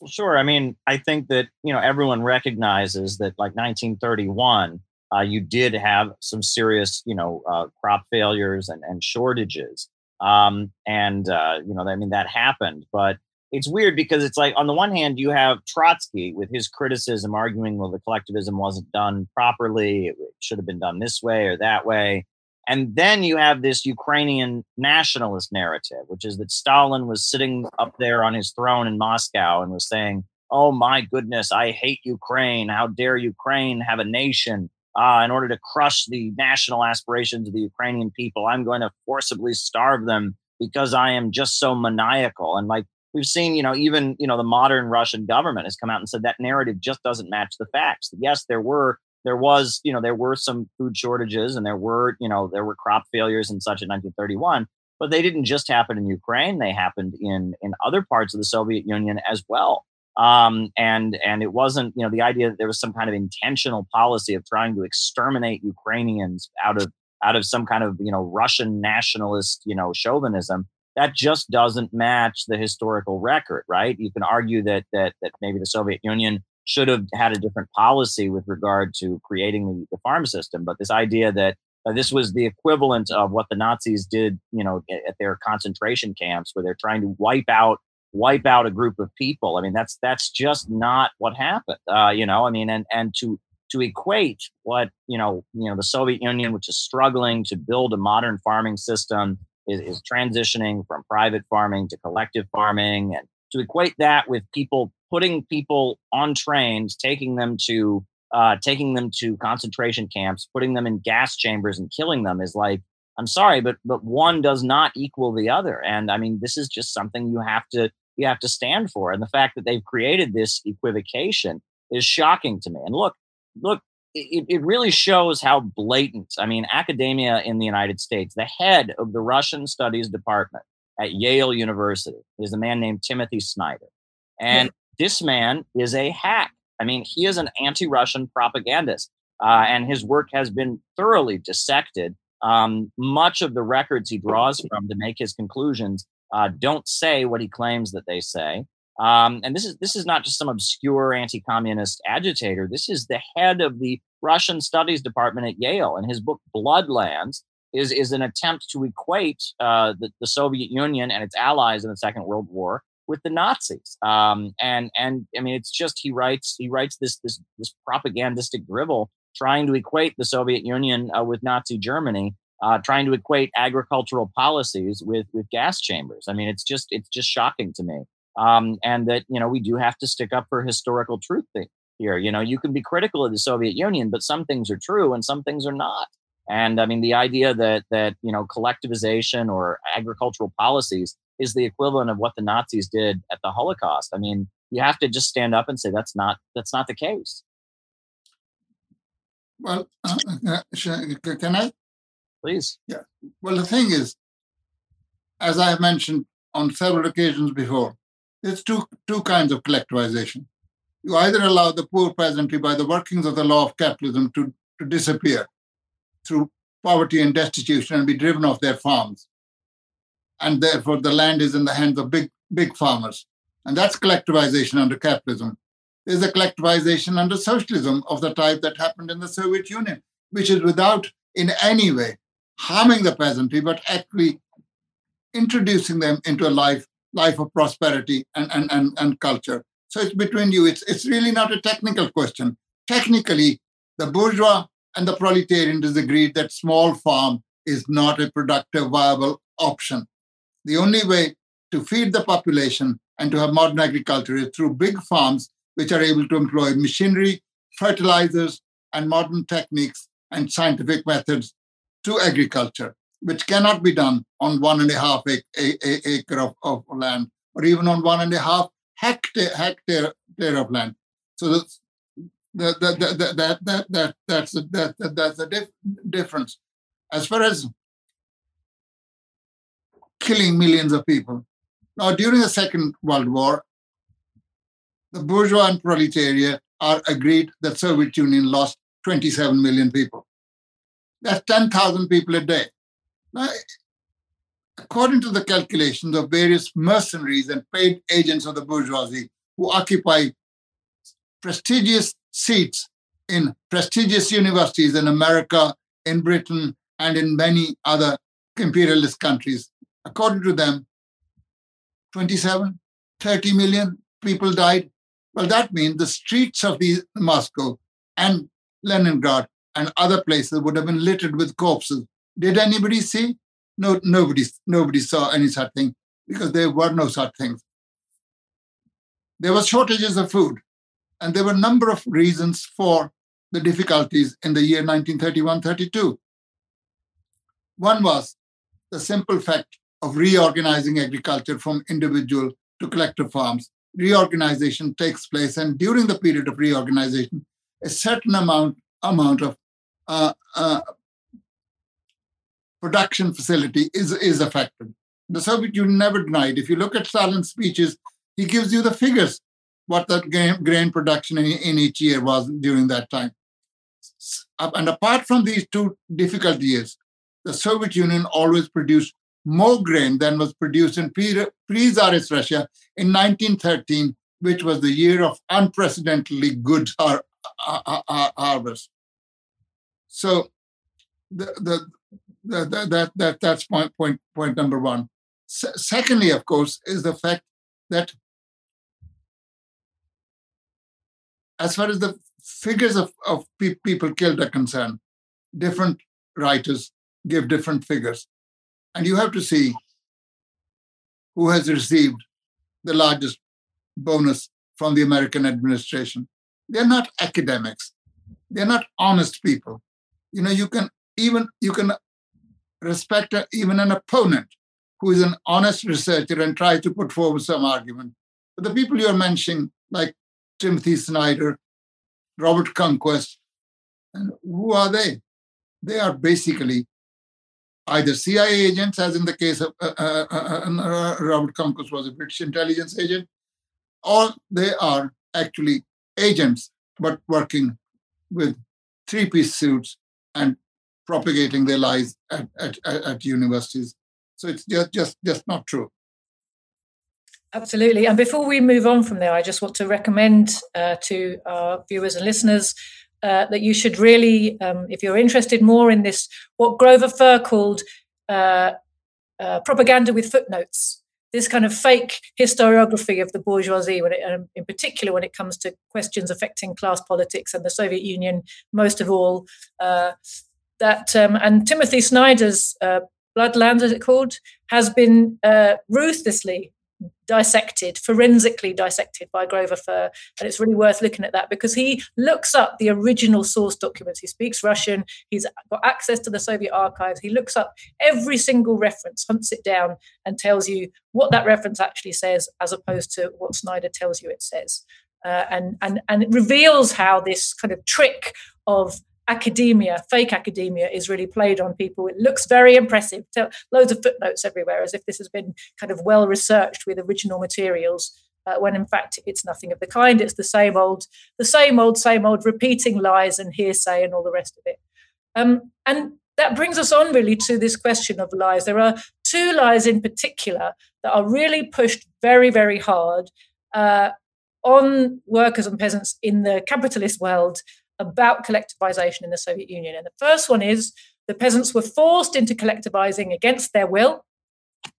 Well, sure. I mean, I think that you know everyone recognizes that, like 1931, uh, you did have some serious, you know, uh, crop failures and, and shortages, um, and uh, you know, I mean, that happened. But it's weird because it's like on the one hand, you have Trotsky with his criticism, arguing, well, the collectivism wasn't done properly; it should have been done this way or that way. And then you have this Ukrainian nationalist narrative, which is that Stalin was sitting up there on his throne in Moscow and was saying, Oh my goodness, I hate Ukraine. How dare Ukraine have a nation? Uh, in order to crush the national aspirations of the Ukrainian people, I'm going to forcibly starve them because I am just so maniacal. And like we've seen, you know, even, you know, the modern Russian government has come out and said that narrative just doesn't match the facts. Yes, there were there was, you know, there were some food shortages and there were, you know, there were crop failures and such in 1931, but they didn't just happen in Ukraine. They happened in in other parts of the Soviet Union as well. Um, and and it wasn't you know the idea that there was some kind of intentional policy of trying to exterminate Ukrainians out of out of some kind of you know Russian nationalist you know chauvinism that just doesn't match the historical record, right? You can argue that that that maybe the Soviet Union should have had a different policy with regard to creating the, the farm system, but this idea that uh, this was the equivalent of what the Nazis did, you know, at, at their concentration camps, where they're trying to wipe out wipe out a group of people. I mean, that's that's just not what happened. Uh, you know, I mean, and and to to equate what you know, you know, the Soviet Union, which is struggling to build a modern farming system, is, is transitioning from private farming to collective farming, and to equate that with people putting people on trains, taking them to uh, taking them to concentration camps, putting them in gas chambers, and killing them is like I'm sorry, but but one does not equal the other. And I mean, this is just something you have to you have to stand for. And the fact that they've created this equivocation is shocking to me. And look, look, it, it really shows how blatant. I mean, academia in the United States, the head of the Russian Studies Department at Yale University is a man named Timothy Snyder. And yeah. this man is a hack. I mean, he is an anti Russian propagandist, uh, and his work has been thoroughly dissected. Um, much of the records he draws from to make his conclusions uh, don't say what he claims that they say. Um, and this is this is not just some obscure anti-communist agitator. This is the head of the Russian Studies Department at Yale, and his book Bloodlands is is an attempt to equate uh, the, the, Soviet Union and its allies in the Second World War with the Nazis. Um, and and I mean, it's just he writes he writes this this this propagandistic drivel trying to equate the Soviet Union uh, with Nazi Germany. Uh, trying to equate agricultural policies with with gas chambers. I mean, it's just it's just shocking to me um, and that you know we do have to stick up for historical truth here. You know, you can be critical of the Soviet Union, but some things are true and some things are not. And I mean, the idea that that you know collectivization or agricultural policies is the equivalent of what the Nazis did at the Holocaust. I mean, you have to just stand up and say that's not that's not the case. Well, uh, uh, can I? Please. Yeah. Well, the thing is, as I have mentioned on several occasions before, there's two, two kinds of collectivization. You either allow the poor peasantry by the workings of the law of capitalism to, to disappear through poverty and destitution and be driven off their farms. And therefore, the land is in the hands of big, big farmers. And that's collectivization under capitalism. There's a collectivization under socialism of the type that happened in the Soviet Union, which is without in any way harming the peasantry, but actually introducing them into a life life of prosperity and, and, and, and culture. So it's between you. It's, it's really not a technical question. Technically, the bourgeois and the proletarian disagreed that small farm is not a productive, viable option. The only way to feed the population and to have modern agriculture is through big farms which are able to employ machinery, fertilizers, and modern techniques and scientific methods to agriculture which cannot be done on one and a half acre of, of land or even on one and a half hectare, hectare, of land. So that's, that, that, that, that, that, that, that's, that, that, that's the dif- difference. As far as killing millions of people, now during the Second World War, the bourgeois and proletariat are agreed that Soviet Union lost 27 million people. That's 10,000 people a day. Now, according to the calculations of various mercenaries and paid agents of the bourgeoisie who occupy prestigious seats in prestigious universities in America, in Britain, and in many other imperialist countries, according to them, 27, 30 million people died. Well, that means the streets of the Moscow and Leningrad and other places would have been littered with corpses did anybody see? No, nobody, nobody saw any such thing because there were no such things. There were shortages of food, and there were a number of reasons for the difficulties in the year 1931-32. One was the simple fact of reorganizing agriculture from individual to collective farms. Reorganization takes place, and during the period of reorganization, a certain amount amount of uh, uh, production facility is, is affected. The Soviet Union never denied. If you look at Stalin's speeches, he gives you the figures. what the grain, grain production in, in each year was during that time. And apart from these two difficult years, the Soviet Union always produced more grain than was produced in pre Tsarist Russia in 1913, which was the year of unprecedentedly good har- har- har- harvest. So, the, the, the, that, that, that's point, point, point number one. Secondly, of course, is the fact that as far as the figures of, of pe- people killed are concerned, different writers give different figures. And you have to see who has received the largest bonus from the American administration. They're not academics. They're not honest people. You know, you can even you can respect even an opponent who is an honest researcher and try to put forward some argument. But the people you're mentioning, like Timothy Snyder, Robert Conquest, and who are they? They are basically either CIA agents, as in the case of uh, uh, uh, uh Robert Conquest was a British intelligence agent, or they are actually agents, but working with three-piece suits and propagating their lies at, at, at universities. So it's just, just, just not true. Absolutely. And before we move on from there, I just want to recommend uh, to our viewers and listeners uh, that you should really, um, if you're interested more in this, what Grover Furr called uh, uh, propaganda with footnotes, this kind of fake historiography of the bourgeoisie, when it, um, in particular when it comes to questions affecting class politics and the Soviet Union, most of all. Uh, that um, and Timothy Snyder's uh, Bloodlands, as it called, has been ruthlessly dissected, forensically dissected by Grover Furr. And it's really worth looking at that because he looks up the original source documents. He speaks Russian, he's got access to the Soviet archives. He looks up every single reference, hunts it down, and tells you what that reference actually says, as opposed to what Snyder tells you it says. Uh, and, and, and it reveals how this kind of trick of academia, fake academia, is really played on people. It looks very impressive. So Loads of footnotes everywhere, as if this has been kind of well researched with original materials. Uh, when in fact it's nothing of the kind. It's the same old, the same old, same old, repeating lies and hearsay and all the rest of it. Um, and that brings us on really to this question of lies. There are two lies in particular that are really pushed very, very hard uh, on workers and peasants in the capitalist world about collectivization in the Soviet Union. And the first one is the peasants were forced into collectivizing against their will.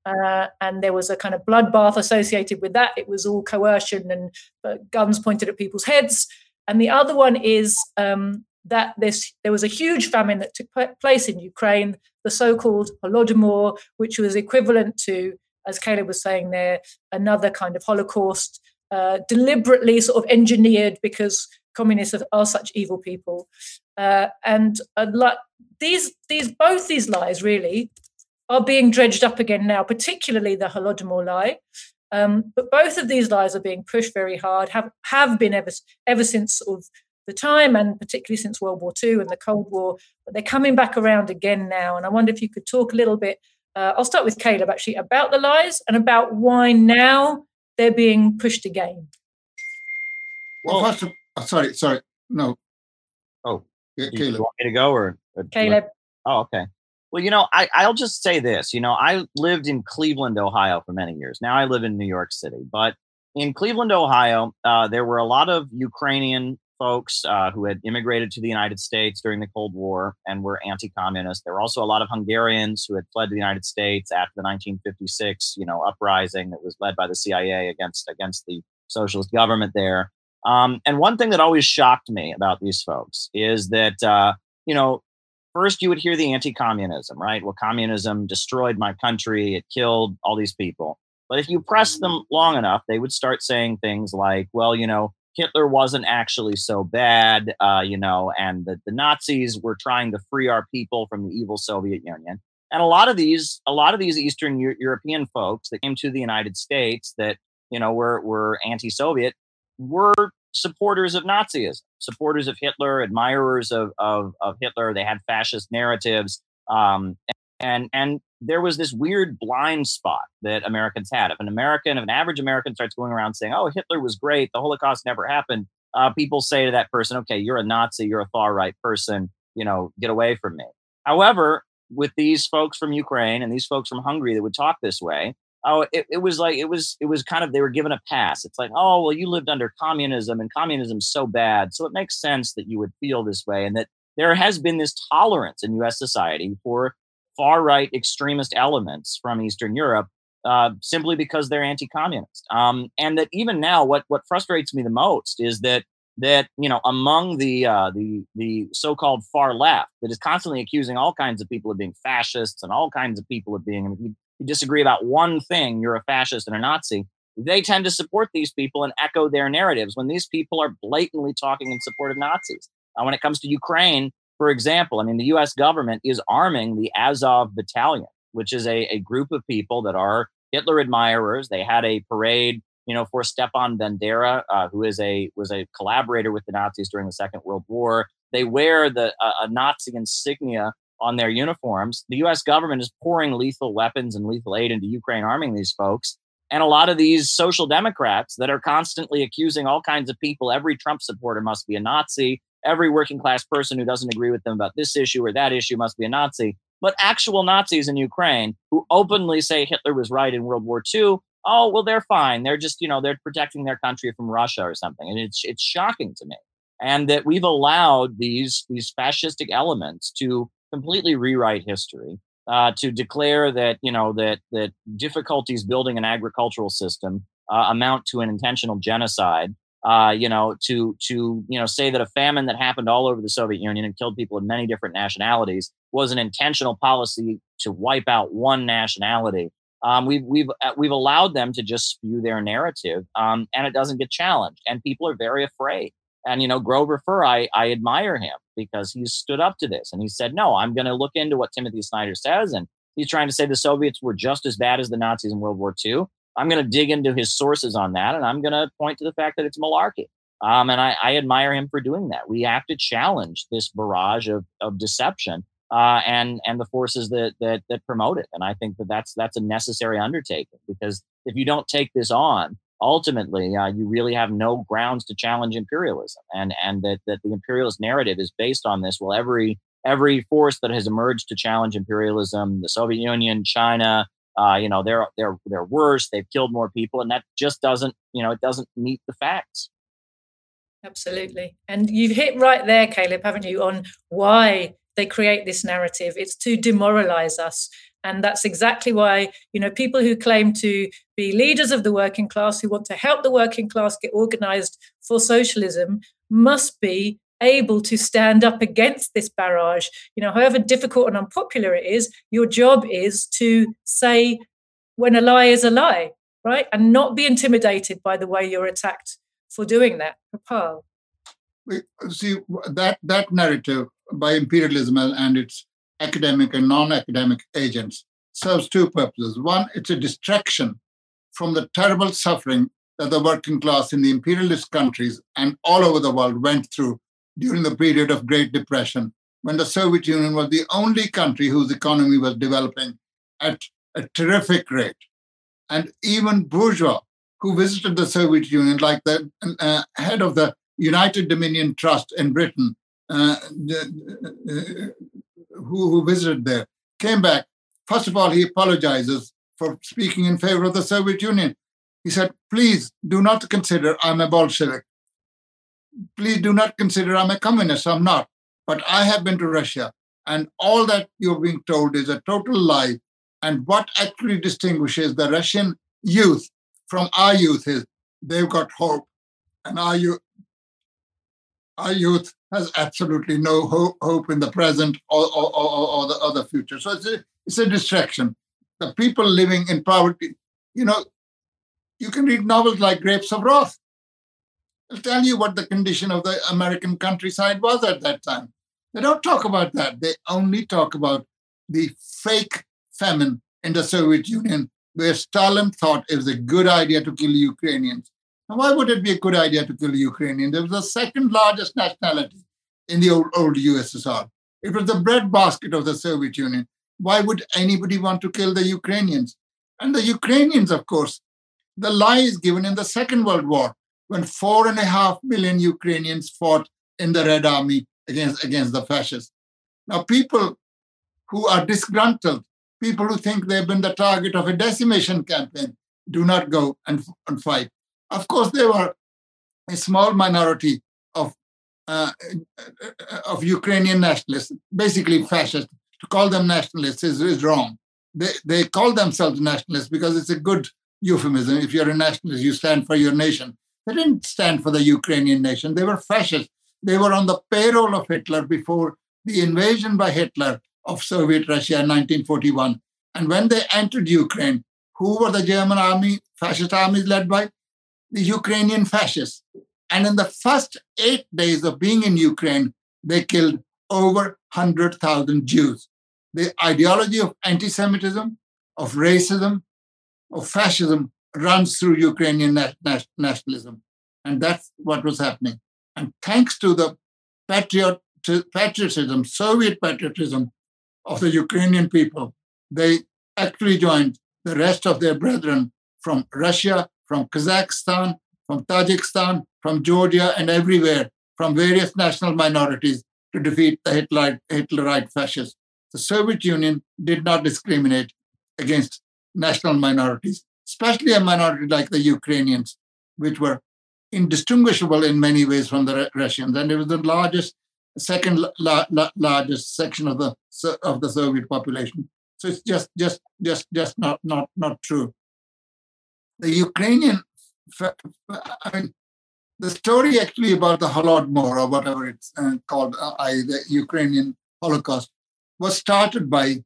Uh, and there was a kind of bloodbath associated with that. It was all coercion and uh, guns pointed at people's heads. And the other one is um, that this there was a huge famine that took place in Ukraine, the so-called Holodomor, which was equivalent to, as Caleb was saying there, another kind of Holocaust, uh, deliberately sort of engineered because communists are, such evil people. Uh, and uh, like these, these, both these lies really are being dredged up again now, particularly the Holodomor lie. Um, but both of these lies are being pushed very hard, have have been ever ever since sort of the time, and particularly since World War II and the Cold War. But they're coming back around again now, and I wonder if you could talk a little bit. Uh, I'll start with Caleb actually about the lies and about why now they're being pushed again. Well, first of, Oh, sorry, sorry. No. Oh, yeah, Caleb. You want me to go or, or Caleb? Oh, okay. Well, you know, I, I'll just say this. You know, I lived in Cleveland, Ohio for many years. Now I live in New York City. But in Cleveland, Ohio, uh, there were a lot of Ukrainian folks uh, who had immigrated to the United States during the Cold War and were anti-communist. There were also a lot of Hungarians who had fled to the United States after the 1956, you know, uprising that was led by the CIA against against the socialist government there. Um, and one thing that always shocked me about these folks is that, uh, you know, first you would hear the anti communism, right? Well, communism destroyed my country, it killed all these people. But if you press them long enough, they would start saying things like, well, you know, Hitler wasn't actually so bad, uh, you know, and the, the Nazis were trying to free our people from the evil Soviet Union. And a lot of these, a lot of these Eastern Euro- European folks that came to the United States that you know were were anti-Soviet were supporters of Nazism, supporters of Hitler, admirers of, of, of Hitler. They had fascist narratives. Um, And and there was this weird blind spot that Americans had. If an American, if an average American starts going around saying, "Oh, Hitler was great. The Holocaust never happened," uh, people say to that person, "Okay, you're a Nazi. You're a far right person. You know, get away from me." However, with these folks from Ukraine and these folks from Hungary that would talk this way, oh, it, it was like it was it was kind of they were given a pass. It's like, oh, well, you lived under communism and communism's so bad, so it makes sense that you would feel this way, and that there has been this tolerance in U.S. society for far right extremist elements from Eastern Europe uh, simply because they're anti-communist. Um, and that even now, what what frustrates me the most is that that you know among the uh, the the so-called far left that is constantly accusing all kinds of people of being fascists and all kinds of people of being. If you, you disagree about one thing, you're a fascist and a Nazi. They tend to support these people and echo their narratives when these people are blatantly talking in support of Nazis. Uh, when it comes to Ukraine, for example, I mean, the US government is arming the Azov Battalion, which is a, a group of people that are Hitler admirers. They had a parade, you know, for Stepan Bandera, uh, who is a was a collaborator with the Nazis during the Second World War. They wear the uh, a Nazi insignia on their uniforms. The U.S. government is pouring lethal weapons and lethal aid into Ukraine, arming these folks. And a lot of these social democrats that are constantly accusing all kinds of people, every Trump supporter must be a Nazi every working class person who doesn't agree with them about this issue or that issue must be a Nazi. But actual Nazis in Ukraine who openly say Hitler was right in World War II, oh well, they're fine. They're just you know they're protecting their country from Russia or something, and it's it's shocking to me. And that we've allowed these these fascistic elements to completely rewrite history, uh, to declare that you know that that difficulties building an agricultural system uh, amount to an intentional genocide uh, you know, to to you know say that a famine that happened all over the Soviet Union and killed people of many different nationalities was an intentional policy to wipe out one nationality. Um, we've we've uh, we've allowed them to just spew their narrative, um, and it doesn't get challenged, and people are very afraid. And you know, Grover Furr, I I admire him because he stood up to this, and he said, "No, I'm going to look into what Timothy Snyder says," and he's trying to say the Soviets were just as bad as the Nazis in World War II. I'm going to dig into his sources on that, and I'm going to point to the fact that it's malarkey. Um, and I, I, admire him for doing that. We have to challenge this barrage of, of deception uh, and and the forces that, that that promote it. And I think that that's that's a necessary undertaking because if you don't take this on, ultimately uh, you really have no grounds to challenge imperialism. And and that that the imperialist narrative is based on this. Well, every every force that has emerged to challenge imperialism, the Soviet Union, China, uh, you know they're they're they're worse they've killed more people and that just doesn't you know it doesn't meet the facts absolutely and you've hit right there caleb haven't you on why they create this narrative it's to demoralize us and that's exactly why you know people who claim to be leaders of the working class who want to help the working class get organized for socialism must be able to stand up against this barrage. You know, however difficult and unpopular it is, your job is to say when a lie is a lie, right? And not be intimidated by the way you're attacked for doing that. Paul. See, that, that narrative by imperialism and its academic and non academic agents serves two purposes. One, it's a distraction from the terrible suffering that the working class in the imperialist countries and all over the world went through during the period of Great Depression, when the Soviet Union was the only country whose economy was developing at a terrific rate. And even bourgeois who visited the Soviet Union, like the uh, head of the United Dominion Trust in Britain, uh, who, who visited there, came back. First of all, he apologizes for speaking in favor of the Soviet Union. He said, Please do not consider I'm a Bolshevik please do not consider I'm a communist. I'm not. But I have been to Russia, and all that you're being told is a total lie. And what actually distinguishes the Russian youth from our youth is they've got hope, and our youth, our youth has absolutely no hope, hope in the present or, or, or, or the other future. So it's a, it's a distraction. The people living in poverty, you know, you can read novels like Grapes of Wrath I'll tell you what the condition of the American countryside was at that time. They don't talk about that. They only talk about the fake famine in the Soviet Union, where Stalin thought it was a good idea to kill Ukrainians. Now, why would it be a good idea to kill Ukrainians? It was the second largest nationality in the old, old USSR. It was the breadbasket of the Soviet Union. Why would anybody want to kill the Ukrainians? And the Ukrainians, of course, the lie is given in the Second World War when four and a half million Ukrainians fought in the Red Army against, against the fascists. Now, people who are disgruntled, people who think they've been the target of a decimation campaign, do not go and, and fight. Of course, there were a small minority of uh, of Ukrainian nationalists, basically fascists. To call them nationalists is, is wrong. They, they call themselves nationalists because it's a good euphemism. If you're a nationalist, you stand for your nation. They didn't stand for the Ukrainian nation. They were fascists. They were on the payroll of Hitler before the invasion by Hitler of Soviet Russia in 1941. And when they entered Ukraine, who were the German army, fascist armies led by? The Ukrainian fascists. And in the first eight days of being in Ukraine, they killed over 100,000 Jews. The ideology of anti Semitism, of racism, of fascism runs through Ukrainian nationalism. And that's what was happening. And thanks to the patriot, patriotism, Soviet patriotism of the Ukrainian people, they actually joined the rest of their brethren from Russia, from Kazakhstan, from Tajikistan, from Georgia, and everywhere from various national minorities to defeat the Hitler, Hitlerite fascists. The Soviet Union did not discriminate against national minorities, especially a minority like the Ukrainians, which were indistinguishable in many ways from the Russians, and it was the largest, second la- la- largest section of the of the Soviet population. So it's just just just just not not not true. The Ukrainian, I mean, the story actually about the Holodomor or whatever it's uh, called, uh, I, the Ukrainian Holocaust, was started by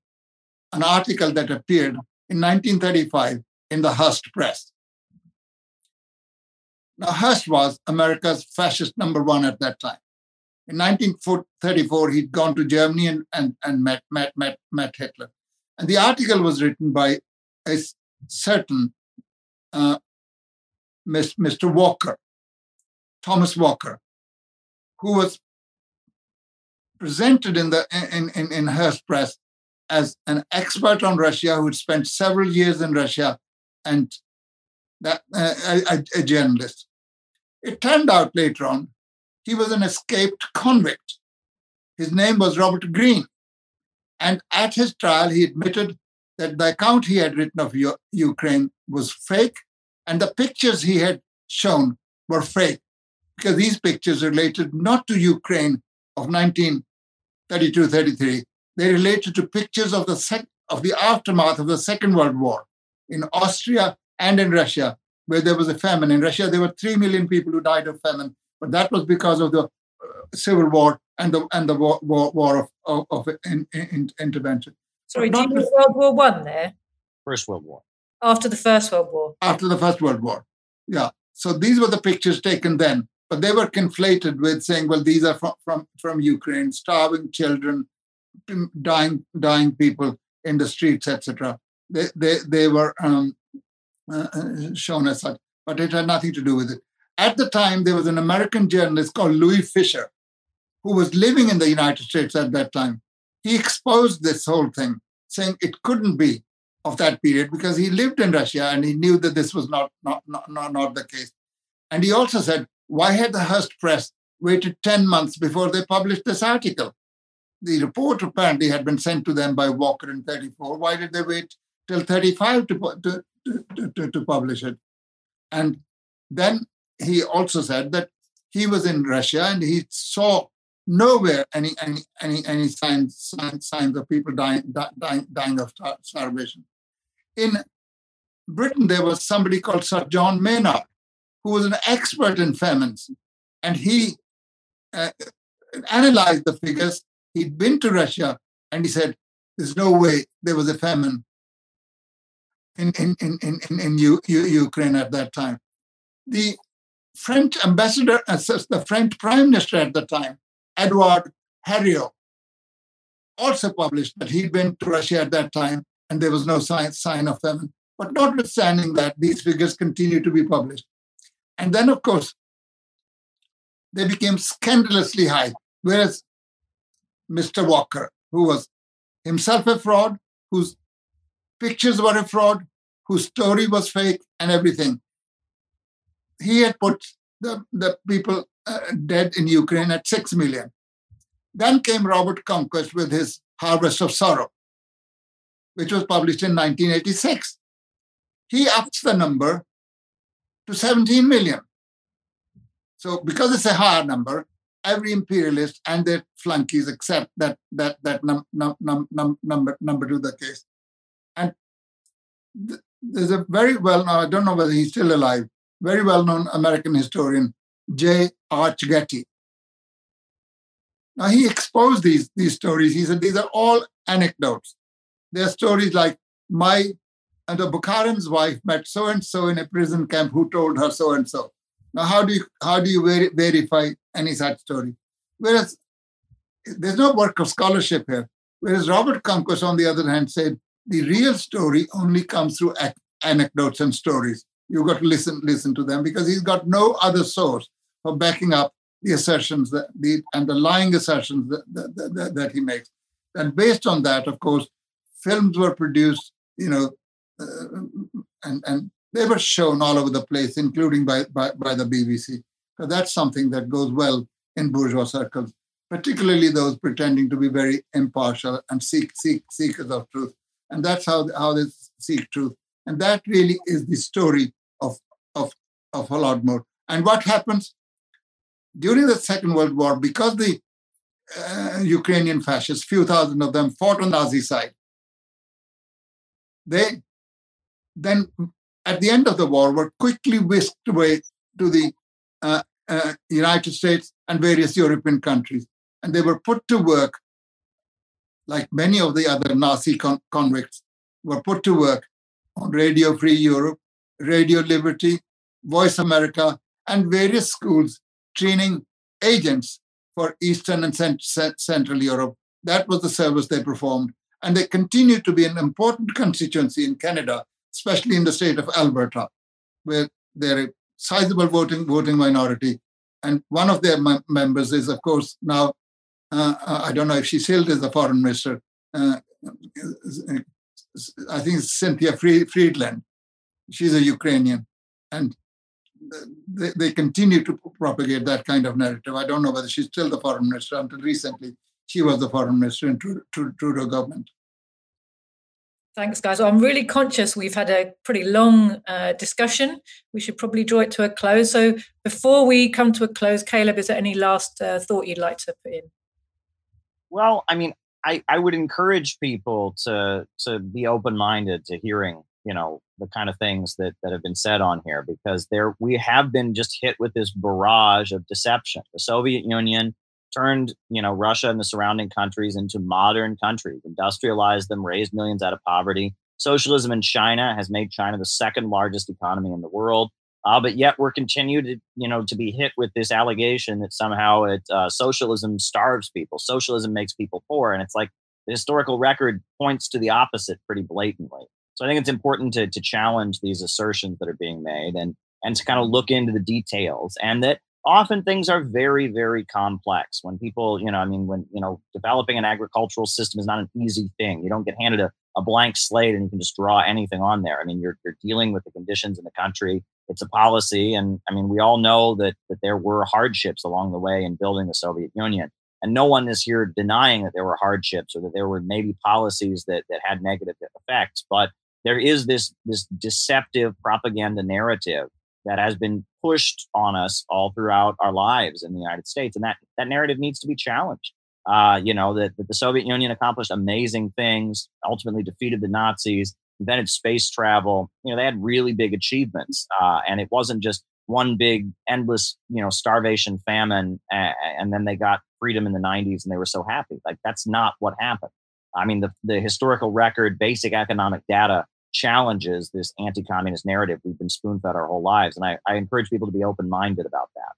an article that appeared in 1935 in the Hearst Press. Now, Hearst was America's fascist number one at that time. In 1934, he'd gone to Germany and, and, and met, met, met, met Hitler. And the article was written by a certain uh, Mr. Walker, Thomas Walker, who was presented in the in, in, in Hearst Press as an expert on Russia who had spent several years in Russia and that, uh, a, a journalist. It turned out later on he was an escaped convict. His name was Robert Greene. And at his trial, he admitted that the account he had written of U- Ukraine was fake, and the pictures he had shown were fake, because these pictures related not to Ukraine of 1932 33, they related to pictures of the, sec- of the aftermath of the Second World War in Austria and in Russia, where there was a famine. In Russia, there were 3 million people who died of famine, but that was because of the uh, Civil War and the and the war, war, war of, of, of in, in, intervention. Sorry, do you mean World War One there? First World War. After the First World War. After the First World War, yeah. So these were the pictures taken then, but they were conflated with saying, well, these are from from, from Ukraine, starving children, dying dying people in the streets, etc. They they they were um, uh, uh, shown as such, but it had nothing to do with it. At the time, there was an American journalist called Louis Fischer, who was living in the United States at that time, he exposed this whole thing, saying it couldn't be of that period because he lived in Russia and he knew that this was not, not, not, not, not the case. And he also said, why had the Hearst Press waited 10 months before they published this article? The report apparently had been sent to them by Walker in 34. Why did they wait till 35 to, to, to, to, to publish it? And then he also said that he was in Russia and he saw nowhere any any any any signs signs, signs of people dying dying dying of starvation. In Britain, there was somebody called Sir John Maynard, who was an expert in famines, and he uh, analyzed the figures. He'd been to Russia, and he said, "There's no way there was a famine in in in in, in, in U, U, Ukraine at that time." The French ambassador, uh, the French prime minister at the time, Edward Herriot also published that he'd been to Russia at that time and there was no sign, sign of famine. But notwithstanding that, these figures continue to be published. And then, of course, they became scandalously high. Whereas Mr. Walker, who was himself a fraud, whose pictures were a fraud, whose story was fake, and everything. He had put the, the people uh, dead in Ukraine at 6 million. Then came Robert Conquest with his Harvest of Sorrow, which was published in 1986. He ups the number to 17 million. So, because it's a higher number, every imperialist and their flunkies accept that that that num, num, num, num, number number to the case. And th- there's a very well known, I don't know whether he's still alive, very well known American historian, J. Arch Getty. Now he exposed these, these stories. He said these are all anecdotes. They're stories like my and the Bukharin's wife met so and so in a prison camp who told her so and so. Now, how do you how do you ver- verify any such story? Whereas there's no work of scholarship here. Whereas Robert Conquest, on the other hand, said the real story only comes through ac- anecdotes and stories. You've got to listen listen to them because he's got no other source for backing up the assertions that the and the lying assertions that, that, that, that he makes. And based on that, of course, films were produced, you know, uh, and and they were shown all over the place, including by by, by the BBC. So that's something that goes well in bourgeois circles, particularly those pretending to be very impartial and seek seek seekers of truth. And that's how how they seek truth. And that really is the story of of of Holodomor. And what happens during the Second World War, because the uh, Ukrainian fascists, few thousand of them, fought on the Nazi side, they then at the end of the war were quickly whisked away to the uh, uh, United States and various European countries. And they were put to work, like many of the other Nazi con- convicts, were put to work Radio Free Europe, Radio Liberty, Voice America, and various schools training agents for Eastern and Cent- Central Europe. That was the service they performed. And they continue to be an important constituency in Canada, especially in the state of Alberta, where they're a sizable voting voting minority. And one of their members is, of course, now, uh, I don't know if she still is the foreign minister. Uh, I think it's Cynthia Freeland. She's a Ukrainian. And they, they continue to propagate that kind of narrative. I don't know whether she's still the foreign minister. Until recently, she was the foreign minister in Trudeau government. Thanks, guys. Well, I'm really conscious we've had a pretty long uh, discussion. We should probably draw it to a close. So, before we come to a close, Caleb, is there any last uh, thought you'd like to put in? Well, I mean, I, I would encourage people to to be open minded to hearing you know the kind of things that that have been said on here because there we have been just hit with this barrage of deception. The soviet union turned you know russia and the surrounding countries into modern countries industrialized them raised millions out of poverty. Socialism in china has made china the second largest economy in the world uh, but yet we're continued to, you know to be hit with this allegation that somehow it uh, socialism starves people socialism makes people poor and it's like the historical record points to the opposite pretty blatantly. So I think it's important to to challenge these assertions that are being made and and to kind of look into the details and that often things are very very complex. When people you know i mean when you know developing an agricultural system is not an easy thing. You don't get handed a, a blank slate and you can just draw anything on there. I mean you're, you're dealing with the conditions in the country it's a policy and i mean we all know that that there were hardships along the way in building the soviet union and no one is here denying that there were hardships or that there were maybe policies that that had negative effects but there is this this deceptive propaganda narrative that has been pushed on us all throughout our lives in the United States, and that that narrative needs to be challenged. Uh, you know that, that the Soviet Union accomplished amazing things, ultimately defeated the Nazis, invented space travel. You know they had really big achievements, uh, and it wasn't just one big endless you know starvation famine and, and then they got freedom in the 90s and they were so happy like that's not what happened i mean the, the historical record basic economic data challenges this anti-communist narrative we've been spoon-fed our whole lives and i, I encourage people to be open-minded about that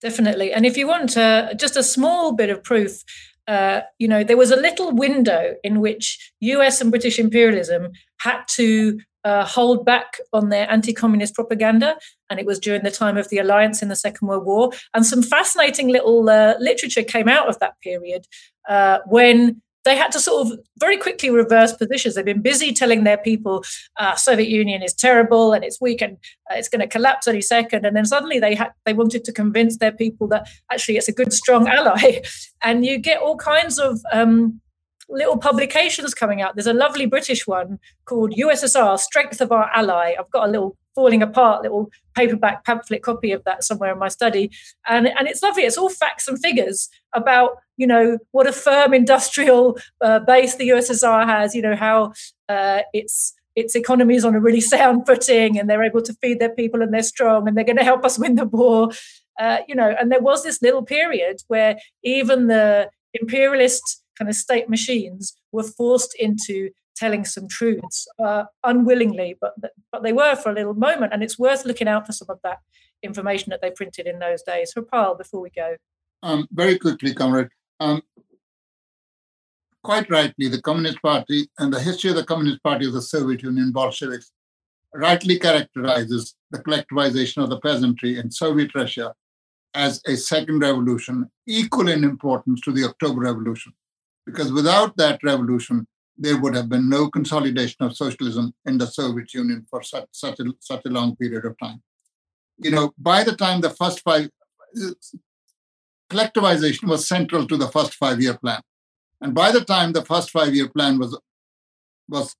definitely and if you want uh, just a small bit of proof uh, you know there was a little window in which us and british imperialism had to uh, hold back on their anti-communist propaganda and it was during the time of the alliance in the second world war. And some fascinating little uh, literature came out of that period uh, when they had to sort of very quickly reverse positions. They've been busy telling their people uh, Soviet Union is terrible and it's weak and uh, it's going to collapse any second. And then suddenly they had they wanted to convince their people that actually it's a good, strong ally. And you get all kinds of um, little publications coming out. There's a lovely British one called USSR Strength of Our Ally. I've got a little falling apart little paperback pamphlet copy of that somewhere in my study. And and it's lovely it's all facts and figures about you know what a firm industrial uh, base the ussr has you know how uh, its its economy is on a really sound footing and they're able to feed their people and they're strong and they're going to help us win the war. Uh, you know and there was this little period where even the imperialist kind of state machines were forced into telling some truths uh, unwillingly, but but they were for a little moment, and it's worth looking out for some of that information that they printed in those days. So, Paul, before we go, um, very quickly, comrade. Um, quite rightly, the Communist Party and the history of the Communist Party of the Soviet Union, Bolsheviks, rightly characterizes the collectivization of the peasantry in Soviet Russia as a second revolution, equal in importance to the October Revolution. Because without that revolution, there would have been no consolidation of socialism in the Soviet Union for such, such, a, such a long period of time. You know, by the time the first five, collectivization was central to the first five year plan. And by the time the first five year plan was, was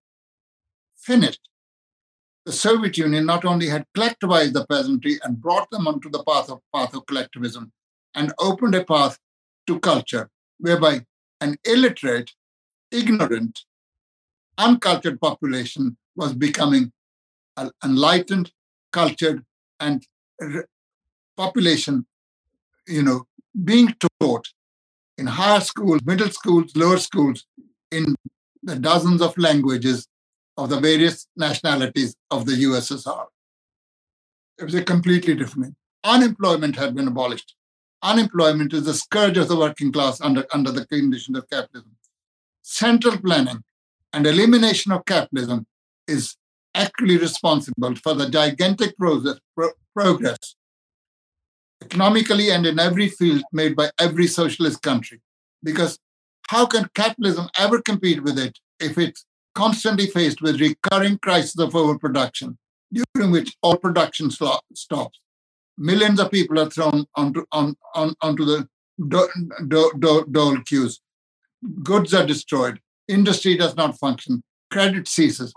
finished, the Soviet Union not only had collectivized the peasantry and brought them onto the path of, path of collectivism and opened a path to culture whereby an illiterate ignorant, uncultured population was becoming an enlightened, cultured, and population, you know, being taught in higher schools, middle schools, lower schools, in the dozens of languages of the various nationalities of the USSR. It was a completely different. Unemployment had been abolished. Unemployment is the scourge of the working class under, under the conditions of capitalism central planning and elimination of capitalism is actually responsible for the gigantic progress, pro- progress economically and in every field made by every socialist country. Because how can capitalism ever compete with it if it's constantly faced with recurring crises of overproduction, during which all production stops? Millions of people are thrown onto, on, on, onto the dole do, do, do, queues goods are destroyed, industry does not function, credit ceases.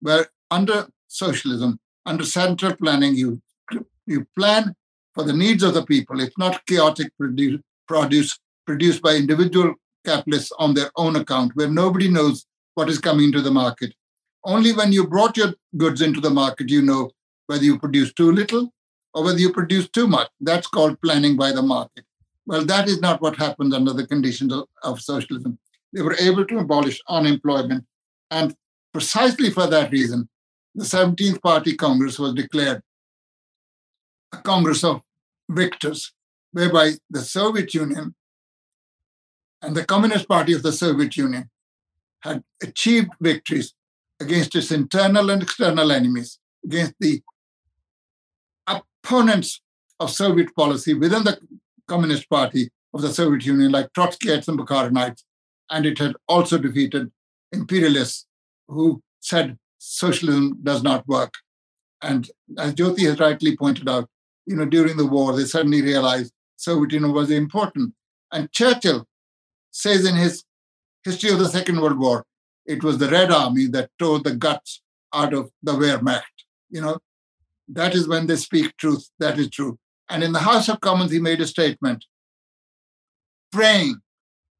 Where under socialism, under central planning, you you plan for the needs of the people. It's not chaotic produce, produce produced by individual capitalists on their own account, where nobody knows what is coming into the market. Only when you brought your goods into the market, you know whether you produce too little or whether you produce too much. That's called planning by the market. Well, that is not what happens under the conditions of, of socialism. They were able to abolish unemployment. And precisely for that reason, the 17th Party Congress was declared a Congress of victors, whereby the Soviet Union and the Communist Party of the Soviet Union had achieved victories against its internal and external enemies, against the opponents of Soviet policy within the Communist Party of the Soviet Union, like Trotskyites and Bukharinites, and it had also defeated imperialists who said socialism does not work. And as Joti has rightly pointed out, you know, during the war, they suddenly realized Soviet Union was important. And Churchill says in his history of the Second World War, it was the Red Army that tore the guts out of the Wehrmacht. You know, that is when they speak truth. That is true. And in the House of Commons, he made a statement praying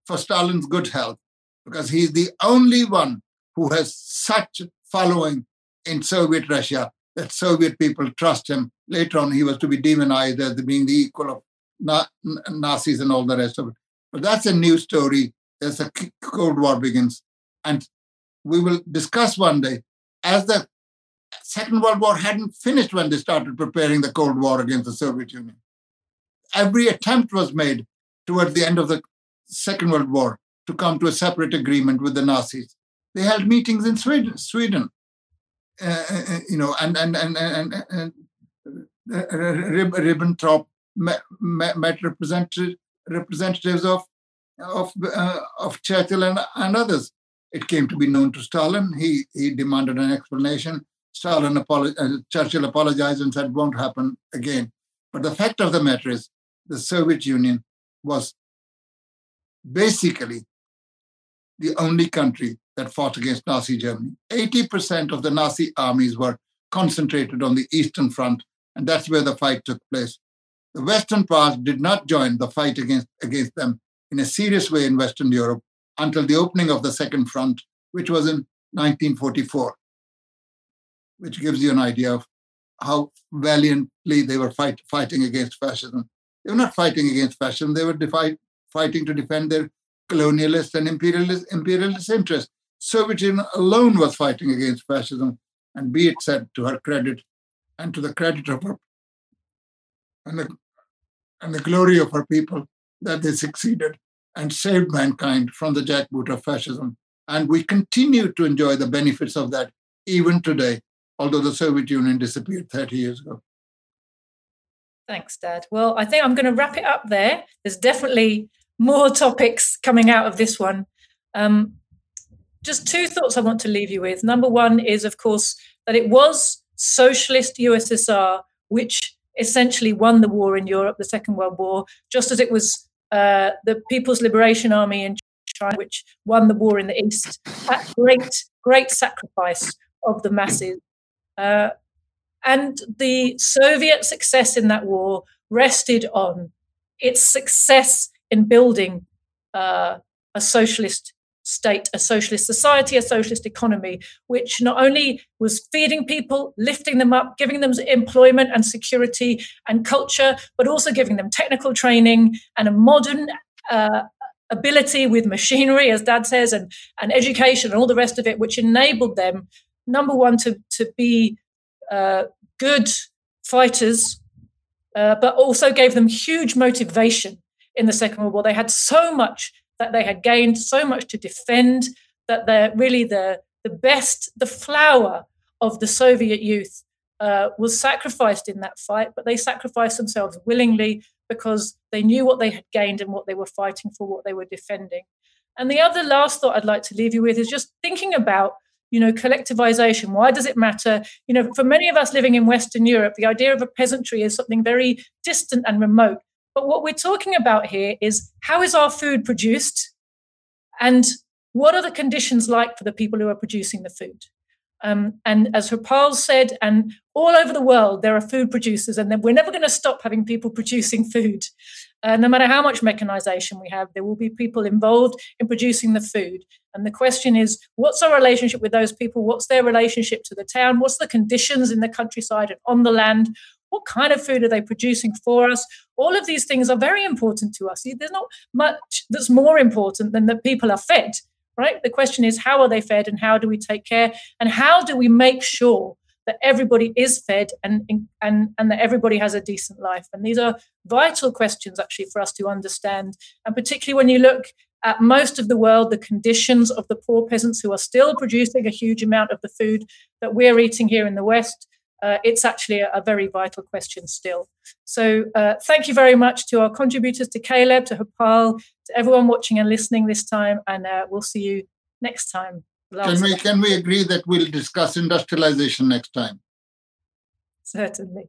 for Stalin's good health because he's the only one who has such following in Soviet Russia that Soviet people trust him. Later on, he was to be demonized as being the equal of Na- Nazis and all the rest of it. But that's a new story as the Cold War begins. And we will discuss one day as the Second World War hadn't finished when they started preparing the Cold War against the Soviet Union. Every attempt was made towards the end of the Second World War to come to a separate agreement with the Nazis. They held meetings in Sweden, Sweden uh, uh, you know, and and and and, and uh, Ribbentrop met, met representative, representatives of of, uh, of Churchill and, and others. It came to be known to Stalin. He, he demanded an explanation. Stalin apolog- uh, Churchill apologized and said, won't happen again. But the fact of the matter is, the Soviet Union was basically the only country that fought against Nazi Germany. 80% of the Nazi armies were concentrated on the Eastern Front, and that's where the fight took place. The Western powers did not join the fight against, against them in a serious way in Western Europe until the opening of the Second Front, which was in 1944, which gives you an idea of how valiantly they were fight, fighting against fascism. They were not fighting against fascism, they were defi- fighting to defend their colonialist and imperialist, imperialist interests. Soviet Union alone was fighting against fascism, and be it said to her credit and to the credit of her and the, and the glory of her people that they succeeded and saved mankind from the jackboot of fascism. And we continue to enjoy the benefits of that even today, although the Soviet Union disappeared 30 years ago. Thanks, Dad. Well, I think I'm going to wrap it up there. There's definitely more topics coming out of this one. Um, just two thoughts I want to leave you with. Number one is, of course, that it was socialist USSR which essentially won the war in Europe, the Second World War, just as it was uh, the People's Liberation Army in China which won the war in the East. at great, great sacrifice of the masses. Uh, and the Soviet success in that war rested on its success in building uh, a socialist state, a socialist society, a socialist economy, which not only was feeding people, lifting them up, giving them employment and security and culture, but also giving them technical training and a modern uh, ability with machinery, as Dad says, and, and education and all the rest of it, which enabled them, number one, to, to be uh, good fighters, uh, but also gave them huge motivation in the Second World War. They had so much that they had gained, so much to defend, that they're really the, the best, the flower of the Soviet youth uh, was sacrificed in that fight, but they sacrificed themselves willingly because they knew what they had gained and what they were fighting for, what they were defending. And the other last thought I'd like to leave you with is just thinking about, you know, collectivization. Why does it matter? You know, for many of us living in Western Europe, the idea of a peasantry is something very distant and remote. But what we're talking about here is how is our food produced and what are the conditions like for the people who are producing the food? Um, and as Harpal said, and all over the world, there are food producers, and we're never going to stop having people producing food. Uh, no matter how much mechanization we have, there will be people involved in producing the food. And the question is, what's our relationship with those people? What's their relationship to the town? What's the conditions in the countryside and on the land? What kind of food are they producing for us? All of these things are very important to us. There's not much that's more important than that people are fed, right? The question is, how are they fed and how do we take care? And how do we make sure that everybody is fed and, and, and that everybody has a decent life? And these are vital questions actually for us to understand. And particularly when you look at most of the world, the conditions of the poor peasants who are still producing a huge amount of the food that we're eating here in the West, uh, it's actually a, a, very vital question still. So uh, thank you very much to our contributors, to Caleb, to Harpal, to everyone watching and listening this time, and uh, we'll see you next time. Can we, can we agree that we'll discuss industrialization next time? Certainly.